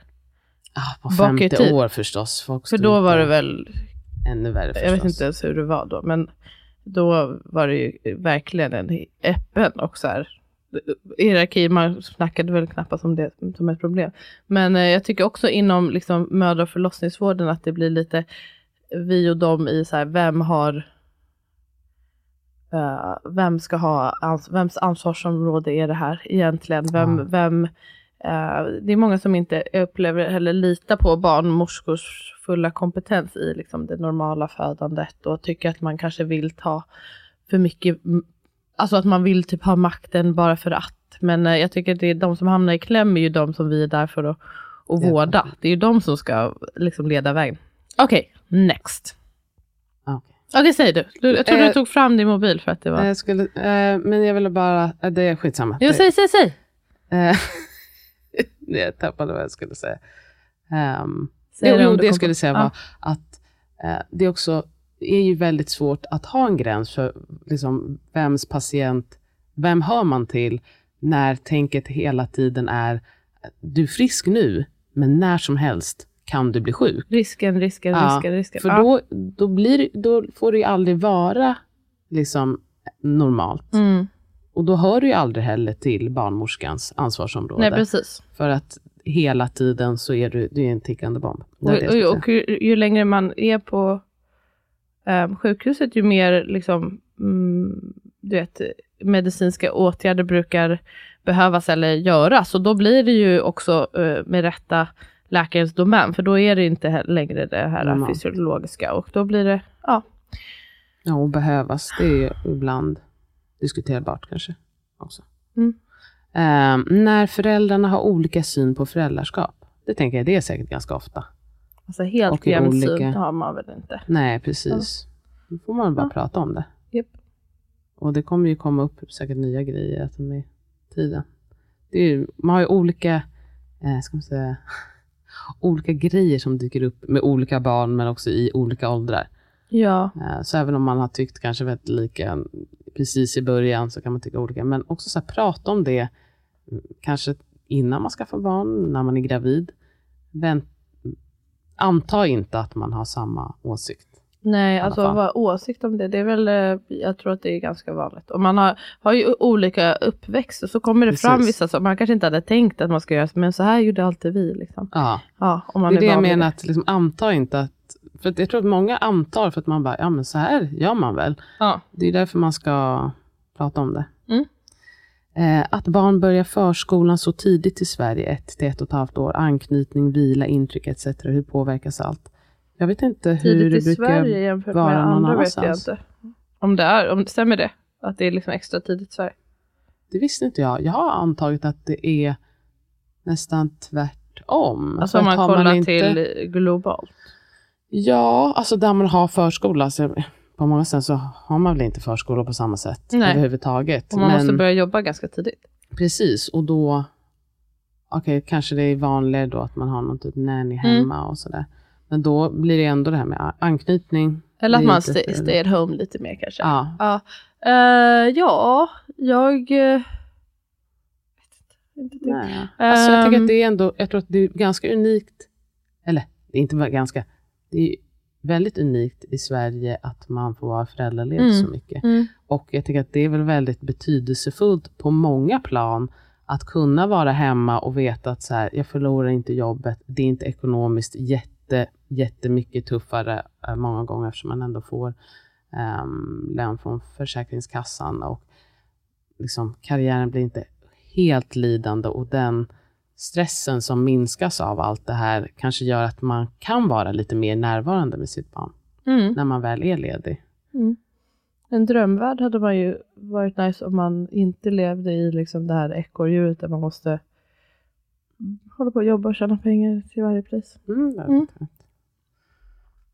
ah, på Bak i 50 tid. år förstås. Folk för då var det väl, ännu värre förstås. jag vet inte ens hur det var då, men då var det ju verkligen en öppen och så här hierarki, man snackade väl knappast om det som ett problem. Men eh, jag tycker också inom liksom, mödra och förlossningsvården att det blir lite vi och dem i så här, vem har eh, vem ska ha, ans vems ansvarsområde är det här egentligen? Vem, Ja. vem eh, det är många som inte upplever eller litar på barnmorskors fulla kompetens i liksom, det normala födandet och tycker att man kanske vill ta för mycket, alltså att man vill typ ha makten bara för att. Men eh, jag tycker att det är de som hamnar i kläm är ju de som vi är där för att, Ja. vårda. Det är ju de som ska liksom leda vägen. Okej, next. Ah, okej. Okej, säg du. du. Jag tror Eh, du tog fram din mobil för att det var... Jag skulle, eh, men jag ville bara, eh, det är skitsamma. jo, säg, säg, säg. Eh, jag tappade vad jag skulle säga. Um, jo, det jo, det jag skulle säga var att eh, det också är ju väldigt svårt att ha en gräns för liksom, vems patient, vem hör man till när tänket hela tiden är du är frisk nu, men när som helst kan du bli sjuk. Risken, risken, Ja, risken, risken. För Ja. då, då, blir, då får det ju aldrig vara liksom, normalt. Mm. Och då hör du ju aldrig heller till barnmorskans ansvarsområde. Nej, precis. För att hela tiden så är du, du är en tickande bomb. Och, och, och ju, ju längre man är på um, sjukhuset, ju mer liksom, mm, du vet, medicinska åtgärder brukar behövas eller göras. Och då blir det ju också eh, med rätta läkarens domän, för då är det inte längre det här Normalt. fysiologiska. Och då blir det, ja, Ja, och behövas, det är ibland diskuterbart kanske också. Mm. Ehm, när föräldrarna har olika syn på föräldraskap. Det tänker jag, det är säkert ganska ofta. alltså helt Och jämn olika- syn har man väl inte. Nej, precis. Då får man bara Ja. prata om det. Japp. Och det kommer ju komma upp säkert nya grejer med tiden. Ju, man har ju olika, eh, ska man säga, olika grejer som dyker upp med olika barn men också i olika åldrar. Ja, Eh, Så även om man har tyckt kanske väldigt lika precis i början så kan man tycka olika. Men också så här, prata om det mm, kanske innan man skaffar barn, när man är gravid. Vänt, anta inte att man har samma åsikt. Nej, alltså vad åsikt om det, det är väl, eh, jag tror att det är ganska vanligt. Och man har, har ju olika uppväxt och så kommer det fram Precis. vissa saker, man kanske inte hade tänkt att man ska göra men så här gjorde alltid vi. Liksom. Ja, Ja, om man det är det jag menar, att liksom, anta inte att för jag tror att många antar för att man bara, ja men så här gör man väl. Ja. Det är därför man ska prata om det. Mm. Eh, att barn börjar förskolan så tidigt i Sverige, ett till ett och ett halvt år, anknytning, vila, intryck etc. Hur påverkas allt? Jag vet inte hur Tidigt det i brukar Sverige jämfört vara med andra vet jag inte. Om det är, om, stämmer det? Att det är liksom extra tidigt i Sverige? Det visste inte jag. Jag har antagit att det är nästan tvärtom. Alltså om man kollar inte- till globalt. Ja, alltså där man har förskola. Så på många ställen så har man väl inte förskola på samma sätt Nej. överhuvudtaget. Och man Men, måste börja jobba ganska tidigt. Precis, och då okej, kanske det är vanligare då att man har någon typ nanny Mm. hemma och sådär. Men då blir det ändå det här med anknytning. Eller att man stay, stay at home lite mer kanske. Ja, Ja, Eh, ja jag... eh, nej. Alltså, jag tycker att det är ändå, jag tror att det är ganska unikt, eller det är inte ganska, det är väldigt unikt i Sverige att man får vara föräldraledig Mm. så mycket. Mm. Och jag tycker att det är väl väldigt betydelsefullt på många plan att kunna vara hemma och veta att så här, jag förlorar inte jobbet, det är inte ekonomiskt jätte, jättemycket tuffare eh, många gånger eftersom man ändå får um, lön från Försäkringskassan och liksom, karriären blir inte helt lidande och den stressen som minskas av allt det här kanske gör att man kan vara lite mer närvarande med sitt barn Mm. när man väl är ledig. Mm. En drömvärld hade man ju varit nice om man inte levde i liksom det här ekorrhjulet där man måste hålla på och jobba och tjäna pengar till varje pris. Mm,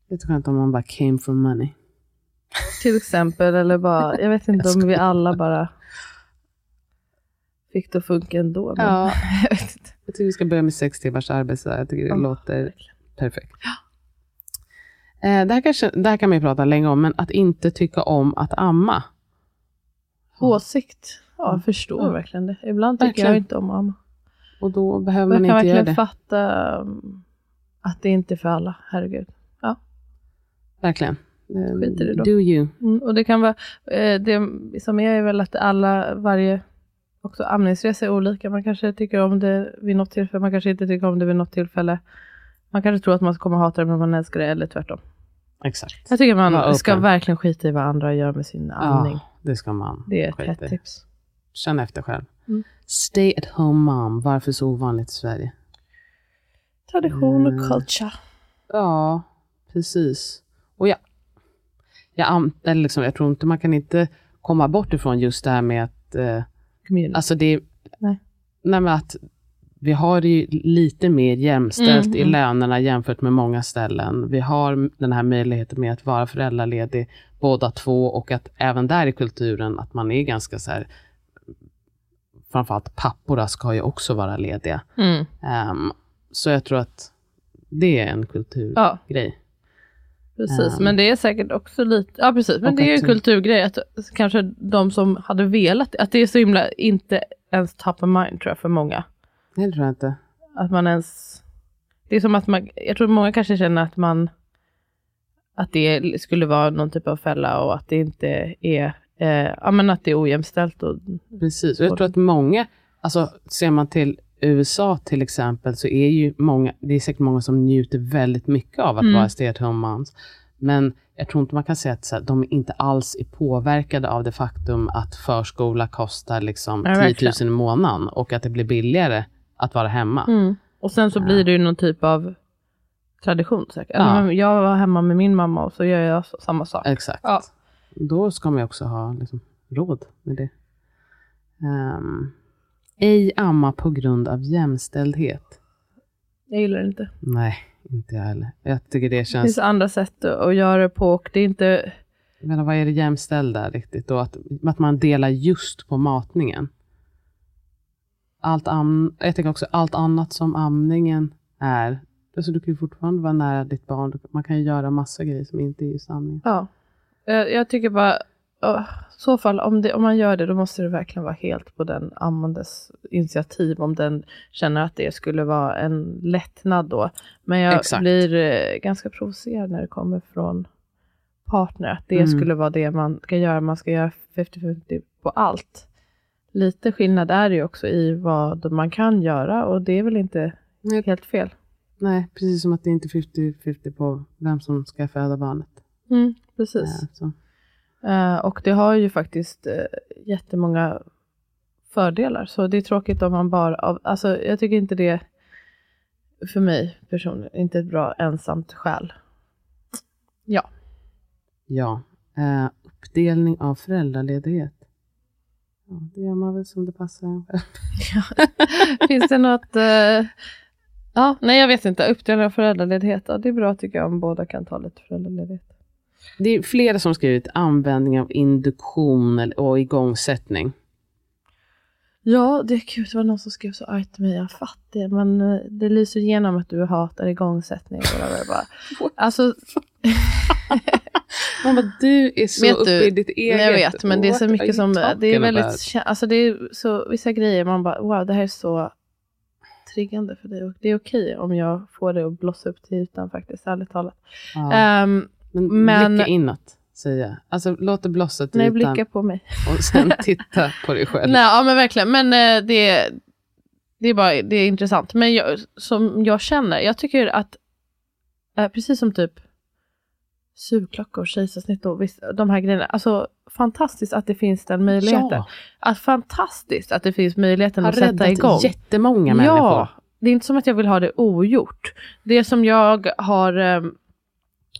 det är Mm. lite skönt. Lite skönt om man bara came from money. Till exempel, eller bara, jag vet inte om vi alla bara fick det att funka ändå. Men Ja, jag vet inte. jag tycker vi ska börja med sex timmars arbetsdag. Jag tycker det Ja, låter verkligen. perfekt. Eh, det, här kanske, det här kan man ju prata länge om, men att inte tycka om att amma. Åsikt. Ja, jag förstår Ja. verkligen det. Ibland tycker Verkligen. jag inte om mamma. Och då behöver man kan inte göra verkligen det. fatta um, att det inte är för alla. Herregud. Verkligen. Eh, Skit i det då. Do you. Mm, och det kan vara, eh, det som är är väl att alla, varje också amningsresa är olika. Man kanske tycker om det vid något tillfälle, man kanske inte tycker om det vid något tillfälle. Man kanske tror att man kommer hata det men man älskar det eller tvärtom. Exakt. Jag tycker man ska verkligen skita i vad andra gör med sin amning. Ja, det ska man. det är ett hett tips. Känn efter själv. Mm. Stay at home mom. Varför så ovanligt i Sverige? Tradition och Mm. culture. Ja, precis. Och jag, jag, eller liksom, jag tror inte man kan inte komma bort ifrån just det här med att eh, Community. Alltså det Nej. Nej, men att vi har det ju lite mer jämställt Mm, i mm. lönerna jämfört med många ställen. Vi har den här möjligheten med att vara föräldraledig båda två och att även där i kulturen att man är ganska så här framförallt papporna ska ju också vara lediga. Mm. Ehm, så jag tror att det är en kulturgrej. Ja, precis. Um, men det är säkert också lite, ja precis, men det är ju en kulturgrej att kanske de som hade velat, att det är så himla inte ens top of mind tror jag för många. Det tror jag inte. Att man ens, det är som att man, jag tror många kanske känner att man, att det skulle vara någon typ av fälla och att det inte är, eh, ja men att det är ojämställt och Precis, och jag tror att många, alltså ser man till USA till exempel så är ju många, det är säkert många som njuter väldigt mycket av att Mm. vara stay at home moms. Men jag tror inte man kan säga att så här, de inte alls är påverkade av det faktum att förskola kostar liksom Ja, 10 verkligen. 000 i månaden och att det blir billigare att vara hemma. Mm. Och sen så Ja. blir det ju någon typ av tradition säkert. Ja. Jag var hemma med min mamma och så gör jag samma sak. Exakt. Ja. Då ska man ju också ha liksom, råd med det. Um, ej amma på grund av jämställdhet. Jag gillar det inte. Nej, inte jag heller. Jag tycker det Det känns... finns andra sätt att göra det på och det är inte... Jag menar, vad är det jämställda riktigt? Då att, att man delar just på matningen. Allt am, jag tänker också allt annat som amningen är. Alltså du kan ju fortfarande vara nära ditt barn. Man kan ju göra massa grejer som inte är just amningen. Ja. Jag tycker bara, uh, så fall om, det, om man gör det då måste det verkligen vara helt på den ammandes initiativ om den känner att det skulle vara en lättnad då. Men jag Exakt. blir eh, ganska provocerad när det kommer från partner att det Mm. skulle vara det man ska göra. Man ska göra 50-50 på allt. Lite skillnad är det ju också i vad man kan göra och det är väl inte Nej. helt fel. Nej, precis som att det inte är 50-50 på vem som ska föda barnet. Mm, precis. Eh, Eh, och det har ju faktiskt uh, jättemånga fördelar. Så det är tråkigt om man bara, av, alltså jag tycker inte det, för mig personligen, inte ett bra ensamt skäl. Ja. Ja. Eh, uppdelning av föräldraledighet. Ja, det gör man väl som det passar en själv. Finns det något, eh, ja, nej jag vet inte, uppdelning av föräldraledighet, ja, det är bra tycker jag om båda kan ta lite föräldraledighet. Det är flera som skrivit användning av induktion och igångsättning. Ja, det är kul. Det var någon som skrev så argt till mig. Jag fattar men eh, det lyser igenom att du hatar igångsättning. Och bara, alltså, Man bara, du är så Vet uppe du, i ditt eget. jag vet, men det är så mycket som, det är väldigt, alltså det är så, vissa grejer man bara, wow, det här är så triggande för dig. Och det är okej om jag får det att blossa upp till ytan faktiskt, ärligt talat. Ja. Ehm, men, men- blicka inåt, säger jag. Alltså låt det blossa till nej, blicka på mig. och sen titta på dig själv. Nej, ja men verkligen. Men eh, det, det är bara det är intressant. Men jag, som jag känner, jag tycker att eh, precis som typ sugklockor, kejsarsnitt och visst, de här grejerna. Alltså fantastiskt att det finns den möjligheten. Ja, Att fantastiskt att det finns möjligheten har att sätta igång. jättemånga Ja, människor. det är inte som att jag vill ha det ogjort. Det som jag har ehm,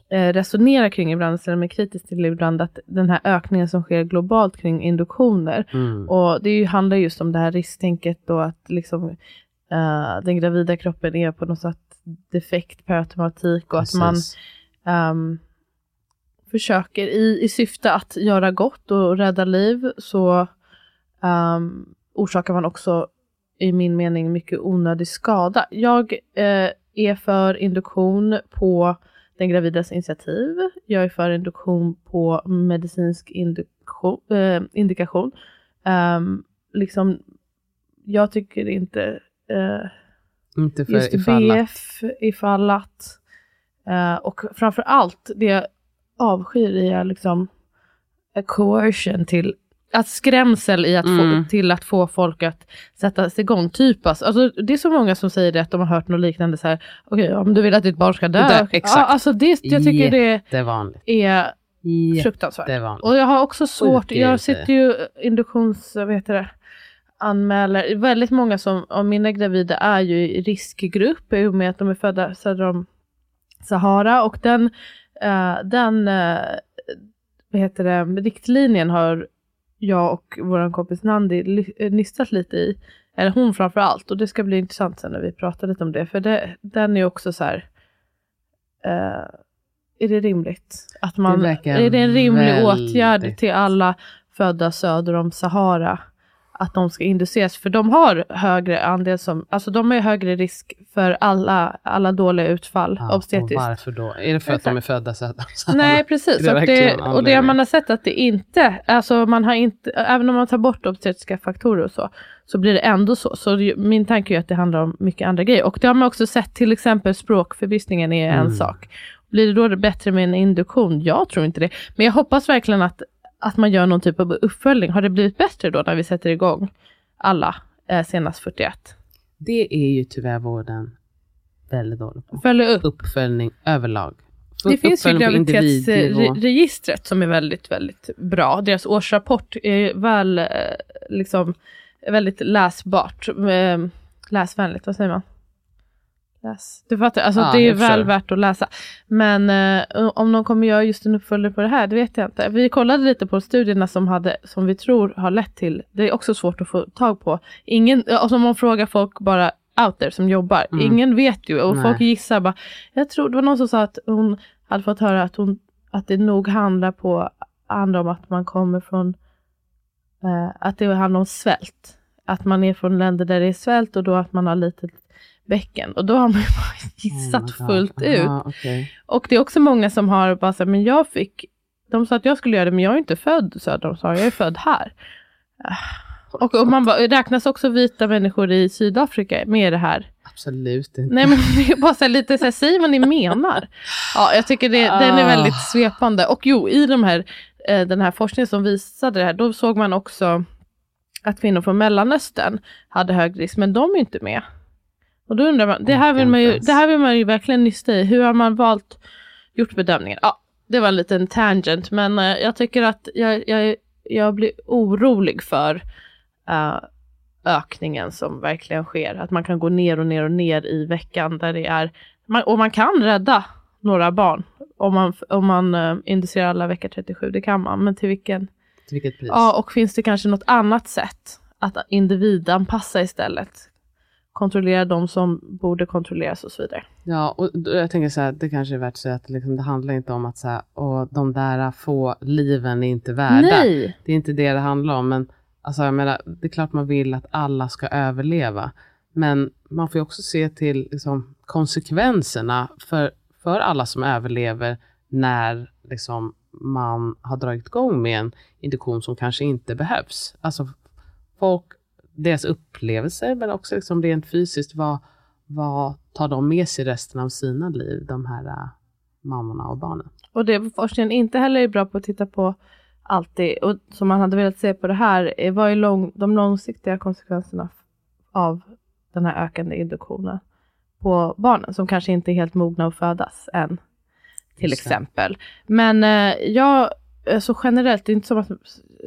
eh, resonerat kring ibland, ställer mig kritisk till ibland, att den här ökningen som sker globalt kring induktioner, Mm. och det ju, handlar just om det här risktänket och att liksom, eh, den gravida kroppen är på något sätt defekt per automatik och att man Precis. ehm, försöker i, i syfte att göra gott och rädda liv så ehm, orsakar man också i min mening mycket onödig skada. Jag eh, är för induktion på den gravidas initiativ. Jag är för induktion på medicinsk induktion, eh, indikation. Ehm, liksom, jag tycker inte eh, Inte för just ifall att- BF ifall att. Eh, och framför allt det jag avskyr är liksom a coercion till att skrämsel i att Mm. få, till att få folk att sätta sig igång. Typ alltså, alltså, det är så många som säger det att de har hört något liknande så här. Okej, om du vill att ditt barn ska dö. Dö, exakt. Ja, alltså det, jag tycker det Det är vanligt. är fruktansvärt. Och jag har också svårt, jag sitter ju induktions, vad heter det, anmäler, väldigt många som, av mina gravida är ju i riskgrupp i och med att de är födda söder om Sahara och den, eh, den eh, vad heter det, riktlinjen har jag och vår kompis Nandi eh, nystat lite i, eller hon framför allt, och det ska bli intressant sen när vi pratar lite om det, för det, den är också så här, eh, är det rimligt? Att man, Det är det en rimlig väldigt- åtgärd till alla födda söder om Sahara? Att de ska induceras, för de har högre andel som, alltså de har högre risk för alla, alla dåliga utfall Ja, obstetriskt. varför då? Är det för att de är födda så Nej, precis. Det och, det, och det man har sett att det inte, alltså man har inte, även om man tar bort obstetriska faktorer och så, så blir det ändå så. Så min tanke är att det handlar om mycket andra grejer. Och det har man också sett, till exempel språkförbistringen är en Mm. sak. Blir det då bättre med en induktion? Jag tror inte det. Men jag hoppas verkligen att, att man gör någon typ av uppföljning. Har det blivit bättre då när vi sätter igång alla eh, senast 41? Det är ju tyvärr vården väldigt dålig på. Följa upp. Uppföljning överlag. Det finns ju graviditetsregistret som är väldigt, väldigt bra. Deras årsrapport är väl, eh, liksom, väldigt läsbart. Eh, Läsvänligt, vad säger man? Läs. Du fattar, alltså Ja, det är väl värt att läsa. Men eh, om de kommer göra just en uppföljning på det här, det vet jag inte. Vi kollade lite på studierna som, hade, som vi tror har lett till, det är också svårt att få tag på. Ingen, alltså om man frågar folk bara out there som jobbar, Mm. ingen vet ju och Nej. folk gissar bara. Jag tror, det var någon som sa att hon hade fått höra att, hon, att det nog handlar på andra om att man kommer från, eh, att det handlar om svält. Att man är från länder där det är svält och då att man har litet bäcken. Och då har man ju bara gissat Oh fullt ut. Okej. Och det är också många som har bara sagt, men jag fick, de sa att jag skulle göra det, men jag är inte född söder om Sahara, jag är född här. Ah. Och, och man bara, räknas också vita människor i Sydafrika med det här? Absolut inte. Nej men det är bara så här, lite så här, säg vad ni menar. Ja, jag tycker det, den är Ah. väldigt svepande. Och jo, i de här, eh, den här forskningen som visade det här, då såg man också att kvinnor från Mellanöstern hade hög risk, men de är inte med. Och då undrar man, det här vill man ju, det här vill man ju verkligen nysta i. Hur har man valt, gjort bedömningen? Ja, det var en liten tangent, men eh, jag tycker att jag, jag, jag blir orolig för eh, ökningen som verkligen sker. Att man kan gå ner och ner och ner i veckan där det är, och man kan rädda några barn om man, om man uh, inducerar alla vecka 37, det kan man, men till vilken? Till vilket pris? Ja, och finns det kanske något annat sätt att individanpassa istället? Kontrollera de som borde kontrolleras och så vidare. Ja, och jag tänker så här, det kanske är värt att säga att liksom, det handlar inte om att så här, och de där få liven är inte värda. Nej! Det är inte det det handlar om, men alltså, jag menar, det är klart man vill att alla ska överleva. Men man får ju också se till liksom, konsekvenserna för, för alla som överlever när liksom, man har dragit igång med en induktion som kanske inte behövs. Alltså folk, deras upplevelser, men också liksom rent fysiskt, vad, vad tar de med sig resten av sina liv, de här äh, mammorna och barnen? Och det forskningen inte heller är bra på att titta på alltid, och som man hade velat se på det här, är vad är lång, de långsiktiga konsekvenserna av den här ökande induktionen på barnen som kanske inte är helt mogna att födas än. Till exempel. Men eh, jag, eh, så generellt, det är inte som att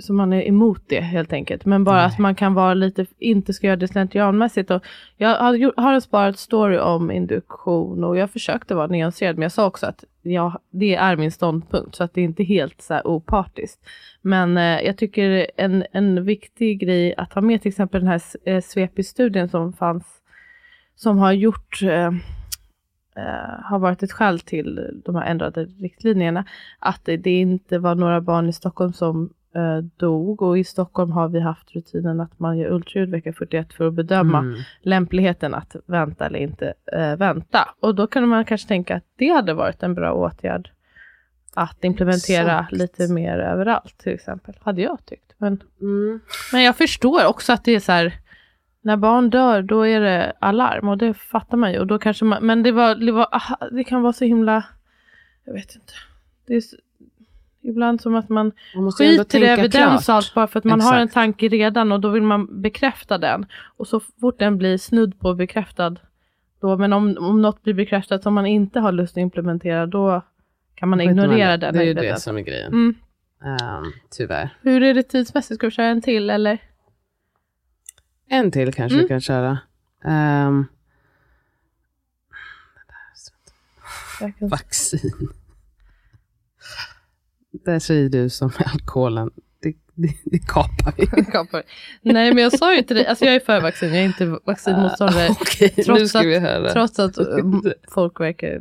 som man är emot det helt enkelt. Men bara Nej. att man kan vara lite, inte ska göra det slentrianmässigt. Och jag har, har en sparat story om induktion och jag försökte vara nyanserad. Men jag sa också att ja, det är min ståndpunkt. Så att det är inte helt så här opartiskt. Men eh, jag tycker en, en viktig grej att ha med till exempel den här eh, Svepi-studien som fanns. Som har gjort eh, eh, har varit ett skäl till de här ändrade riktlinjerna. Att det, det inte var några barn i Stockholm som eh, dog och i Stockholm har vi haft rutinen att man gör ultraljud vecka 41 för att bedöma Mm. lämpligheten att vänta eller inte eh, vänta. Och då kan man kanske tänka att det hade varit en bra åtgärd att implementera Exakt. lite mer överallt till exempel. Hade jag tyckt. Men, Mm. men jag förstår också att det är så här när barn dör då är det alarm och det fattar man ju. Och då kanske man, men det, var, det, var, aha, det kan vara så himla, jag vet inte. Det är så, ibland som att man Man skiter i evidens och allt bara för att man har en Exakt. tanke redan och då vill man bekräfta den. Och så fort den blir snudd på bekräftad, då, men om, om något blir bekräftat som man inte har lust att implementera, då kan man man ignorera det. den. Det är ju det som är grejen. Mm. Ehm, tyvärr. Hur är det tidsmässigt? Ska vi köra en till eller? En till kanske Mm. vi kan köra. Kan- vaccin. Där säger du som med alkoholen, det, det, det kapar vi. Kapar. Nej men jag sa ju till dig, alltså jag är för vaccin, jag är inte vaccinmotståndare. Okej, nu trots ska att-. Trots att eh, folk verkar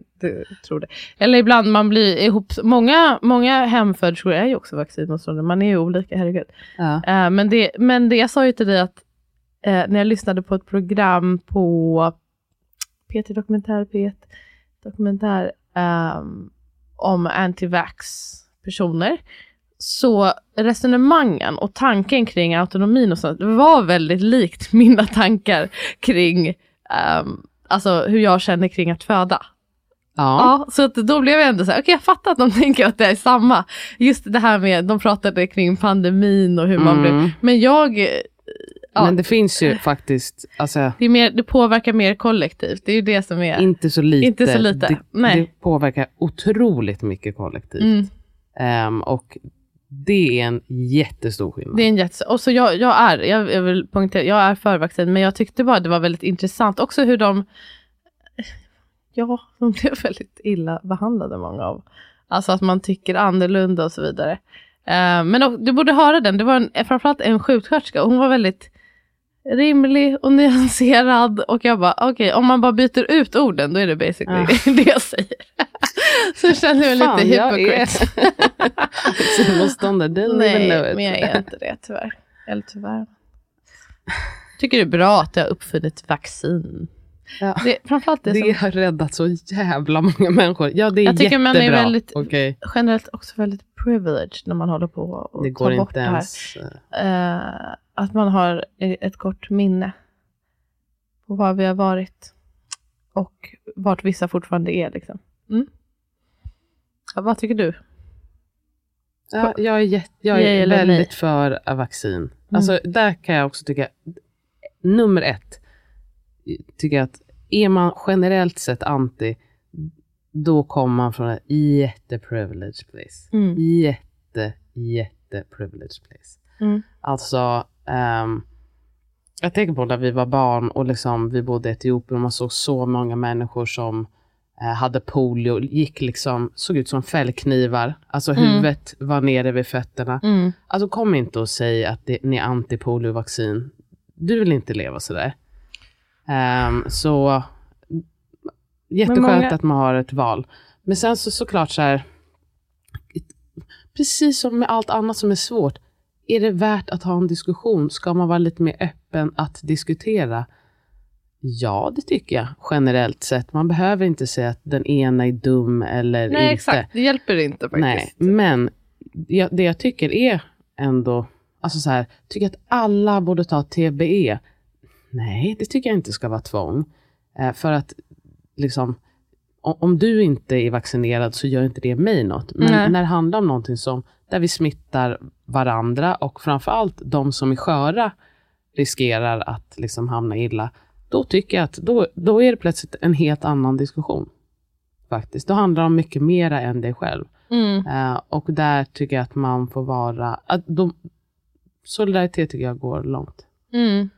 tro det. Eller ibland man blir ihop, många, många hemföderskor är ju också vaccinmotståndare, man är ju olika, herregud. Ja. Eh, men, det, men det jag sa ju till dig att eh, när jag lyssnade på ett program på P3 Dokumentär, P1 Dokumentär ehm, om anti-vax personer. Så resonemangen och tanken kring autonomin och sånt var väldigt likt mina tankar kring ehm, alltså hur jag känner kring att föda. Ja. Ja, så att då blev jag ändå så här, okej jag fattar att de tänker att det är samma. Just det här med, de pratade kring pandemin och hur man Mm. blev, men jag, ja, Men det finns ju faktiskt, alltså det, mer, det påverkar mer kollektivt. Det är ju det som är... inte så lite. Inte så lite, Det, nej. det påverkar otroligt mycket kollektivt. Mm. Ehm, och det är en jättestor skillnad. Det är en jätte... Och så jag, jag är, jag, jag vill poängtera, jag är för vaccin, men jag tyckte bara det var väldigt intressant också hur de, ja, de blev väldigt illa behandlade många av. Alltså att man tycker annorlunda och så vidare. Eh, men och, du borde höra den, det var en, framförallt en sjuksköterska, och hon var väldigt rimlig och nyanserad och jag bara okej, om man bara byter ut orden då är det basically det jag säger. så jag känner mig Fan, lite är hypocrite. Even know Nej, men jag är inte det tyvärr. Eller tyvärr. Tycker det är bra att jag har uppfunnit vaccin. Ja. Det, framförallt det, Det som har räddat så jävla många människor. Ja, det är Jag tycker jättebra. man är väldigt- Okej. generellt också väldigt privileged när man håller på och Det tar bort det här. Eh, att man har ett kort minne på var vi har varit och vart vissa fortfarande är. Liksom. Mm. Ja, vad tycker du? Ja, jag är, jätte, jag är väldigt nej? för vaccin. Alltså, där kan jag också tycka, nummer ett, tycker att är man generellt sett anti, då kommer man från ett jätteprivileged place. Mm. Jätte, jätteprivileged place. Mm. Alltså, ehm, jag tänker på när vi var barn och liksom, vi bodde i Etiopien och man såg så många människor som eh, hade polio, gick liksom, såg ut som fällknivar. Alltså Mm. huvudet var nere vid fötterna. Mm. Alltså kom inte och säg att det, ni är anti-poliovaccin. Du vill inte leva sådär. Um, så jätteskönt många- att man har ett val. Men sen så såklart så här, precis som med allt annat som är svårt, är det värt att ha en diskussion? Ska man vara lite mer öppen att diskutera? Ja, det tycker jag generellt sett. Man behöver inte säga att den ena är dum eller Nej, inte. exakt. Det hjälper inte Nej, faktiskt. men jag, det jag tycker är ändå, alltså så här, tycker att alla borde ta TBE. Nej, det tycker jag inte ska vara tvång. Eh, för att liksom, om, du inte är vaccinerad så gör inte det mig något. Men Nej. när det handlar om någonting som, där vi smittar varandra och framförallt de som är sköra riskerar att liksom hamna illa, då tycker jag att då, då är det plötsligt en helt annan diskussion. Faktiskt. Då handlar det om mycket mera än dig själv. Mm. Eh, och där tycker jag att man får vara... Att de, solidaritet tycker jag går långt. Mm.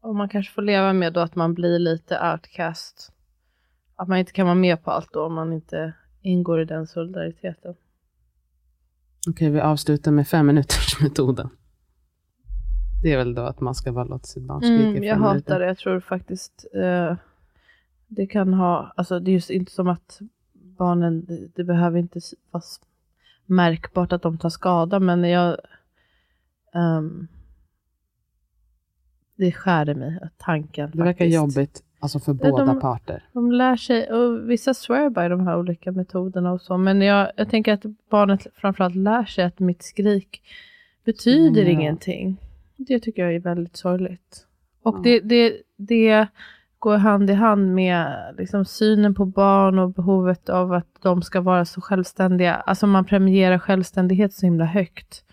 Och man kanske får leva med då att man blir lite outcast. Att man inte kan vara med på allt då om man inte ingår i den solidariteten. Okej, vi avslutar med fem minuters metoden. Det är väl då att man ska bara låta sitt barn skrika Mm, jag hatar minuter. det. Jag tror faktiskt eh, det kan ha, alltså det är just inte som att barnen, det, det behöver inte vara märkbart att de tar skada, men jag ehm, det skär i mig, tanken Det verkar faktiskt. jobbigt alltså för båda de- parter. De lär sig, och vissa swear by de här olika metoderna och så, men jag, jag tänker att barnet framförallt lär sig att mitt skrik betyder Ja. ingenting. Det tycker jag är väldigt sorgligt. Och Ja. det, det, det går hand i hand med liksom synen på barn och behovet av att de ska vara så självständiga. Alltså man premierar självständighet så himla högt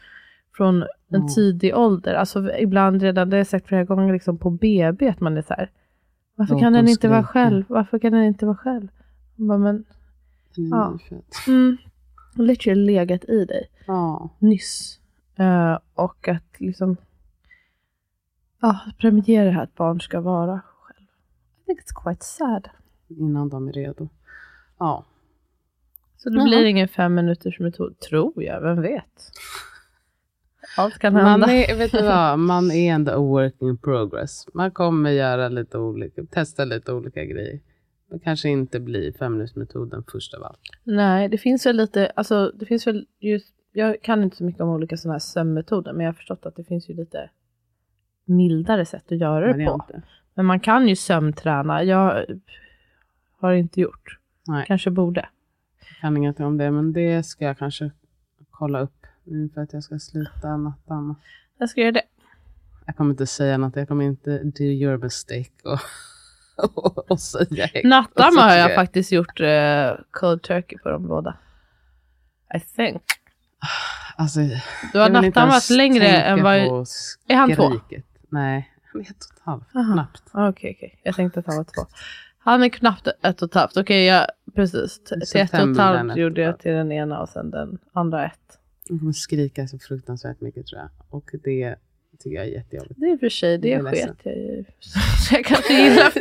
från en Ja. tidig ålder. Alltså ibland redan, det har jag sagt flera gånger, liksom på BB att man är så här. Varför Låt kan den inte vara själv? Varför kan den inte vara själv? Bara, men Ja. mm, literally legat i dig Ja. nyss. Eh, och att liksom ja, premiera här att barn ska vara själv. I think it's quite sad. Innan de är redo. Ja. Så det Jaha. blir ingen fem minuters metod, tror jag, vem vet? Allt kan Man hända. är, vet du vad, man är ändå a work in progress. Man kommer göra lite olika, testa lite olika grejer. Det kanske inte blir femminutersmetoden först av allt. Nej, det finns väl lite, alltså det finns väl just, jag kan inte så mycket om olika sådana här sömnmetoder, men jag har förstått att det finns ju lite mildare sätt att göra det på. Varianter. Men man kan ju sömnträna. Jag har inte gjort. Nej. Kanske borde. Jag kan ingenting om det, men det ska jag kanske kolla upp för att jag ska sluta nattdamma. Jag ska göra det. Jag kommer inte säga något, jag kommer inte do your mistake och, och, och säga. Nattdamma har jag faktiskt gjort uh, cold turkey på dem båda. I think. Alltså, Du har nattdammat längre än vad... Är han två? Nej, han är ett och ett halvt. Aha. Knappt. Okej, okej. Jag tänkte att han var två. Han är knappt ett och ett halvt. Okej, ja, precis. Till ett och ett halvt gjorde jag till den ena och sen den andra ett. Han kommer skrika så fruktansvärt mycket tror jag. Och det tycker jag är jättejobbigt. Det är i för sig, det Jag sket jag ju. Så jag kanske gillar.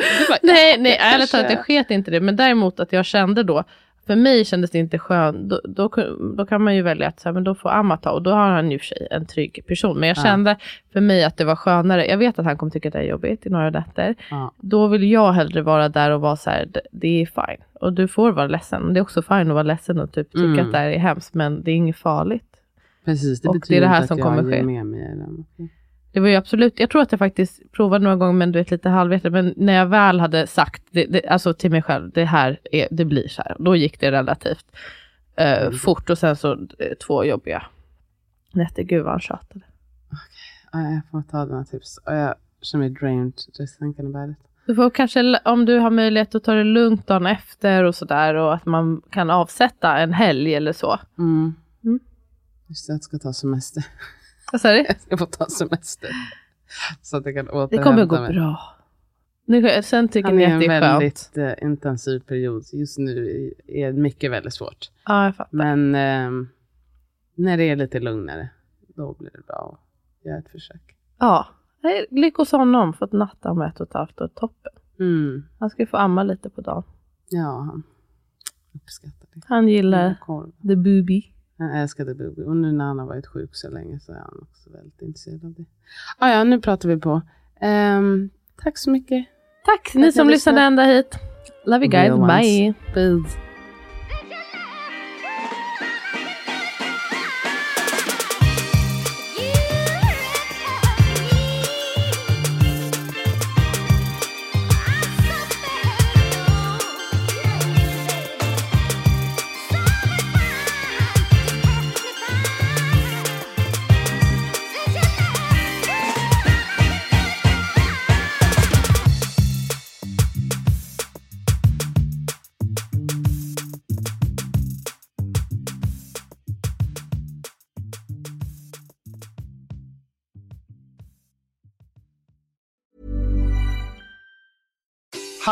nej, nej, ärligt talat, jag sket inte det. Men däremot att jag kände då, för mig kändes det inte skönt. Då, då, då kan man ju välja att så här, men då får Amma ta. Och då har han ju i för sig en trygg person. Men jag Ja. kände för mig att det var skönare. Jag vet att han kommer tycka att det är jobbigt i några nätter. Ja. Då vill jag hellre vara där och vara så här, det, det är fine. Och du får vara ledsen. Det är också fine att vara ledsen och typ tycka Mm. att det här är hemskt. Men det är inget farligt. Precis, det Och det är betyder det här som kommer ske. med mig den. Okej. Det var ju absolut, jag tror att jag faktiskt provade några gånger men du vet lite halvvetet. Men när jag väl hade sagt det, det, alltså till mig själv, det här är, det blir så här. Då gick det relativt eh, fort och sen så eh, två jobbiga nätter. Gud vad han tjatade. Ja, jag får ta dina tips. Och jag känner mig drained just thinking about it. Du får kanske, om du har möjlighet att ta det lugnt dagen efter och sådär och att man kan avsätta en helg eller så. Mm. Just det, jag ska ta semester. Vad sa du? Jag ska få ta semester. Så att jag kan återhämta Det kommer att gå mig. bra. Nu, sen tycker Han ni är att en det är skönt. väldigt eh, intensiv period. Just nu är mycket väldigt svårt. Ja, jag fattar. Men ehm, när det är lite lugnare, då blir det bra att göra ett försök. Ja, hos honom. Fått natta om ett och ett halvt år. Toppen. Mm. Han ska få amma lite på dagen. Ja, han uppskattar det. Han gillar the booby. Han älskade Bubi. Och nu när han har varit sjuk så länge så är han också väldigt intresserad av det. Ah, ja, nu pratar vi på. Ehm, tack så mycket. Tack ni att som ni lyssnade ända hit. Love you guys. Bye. Bye.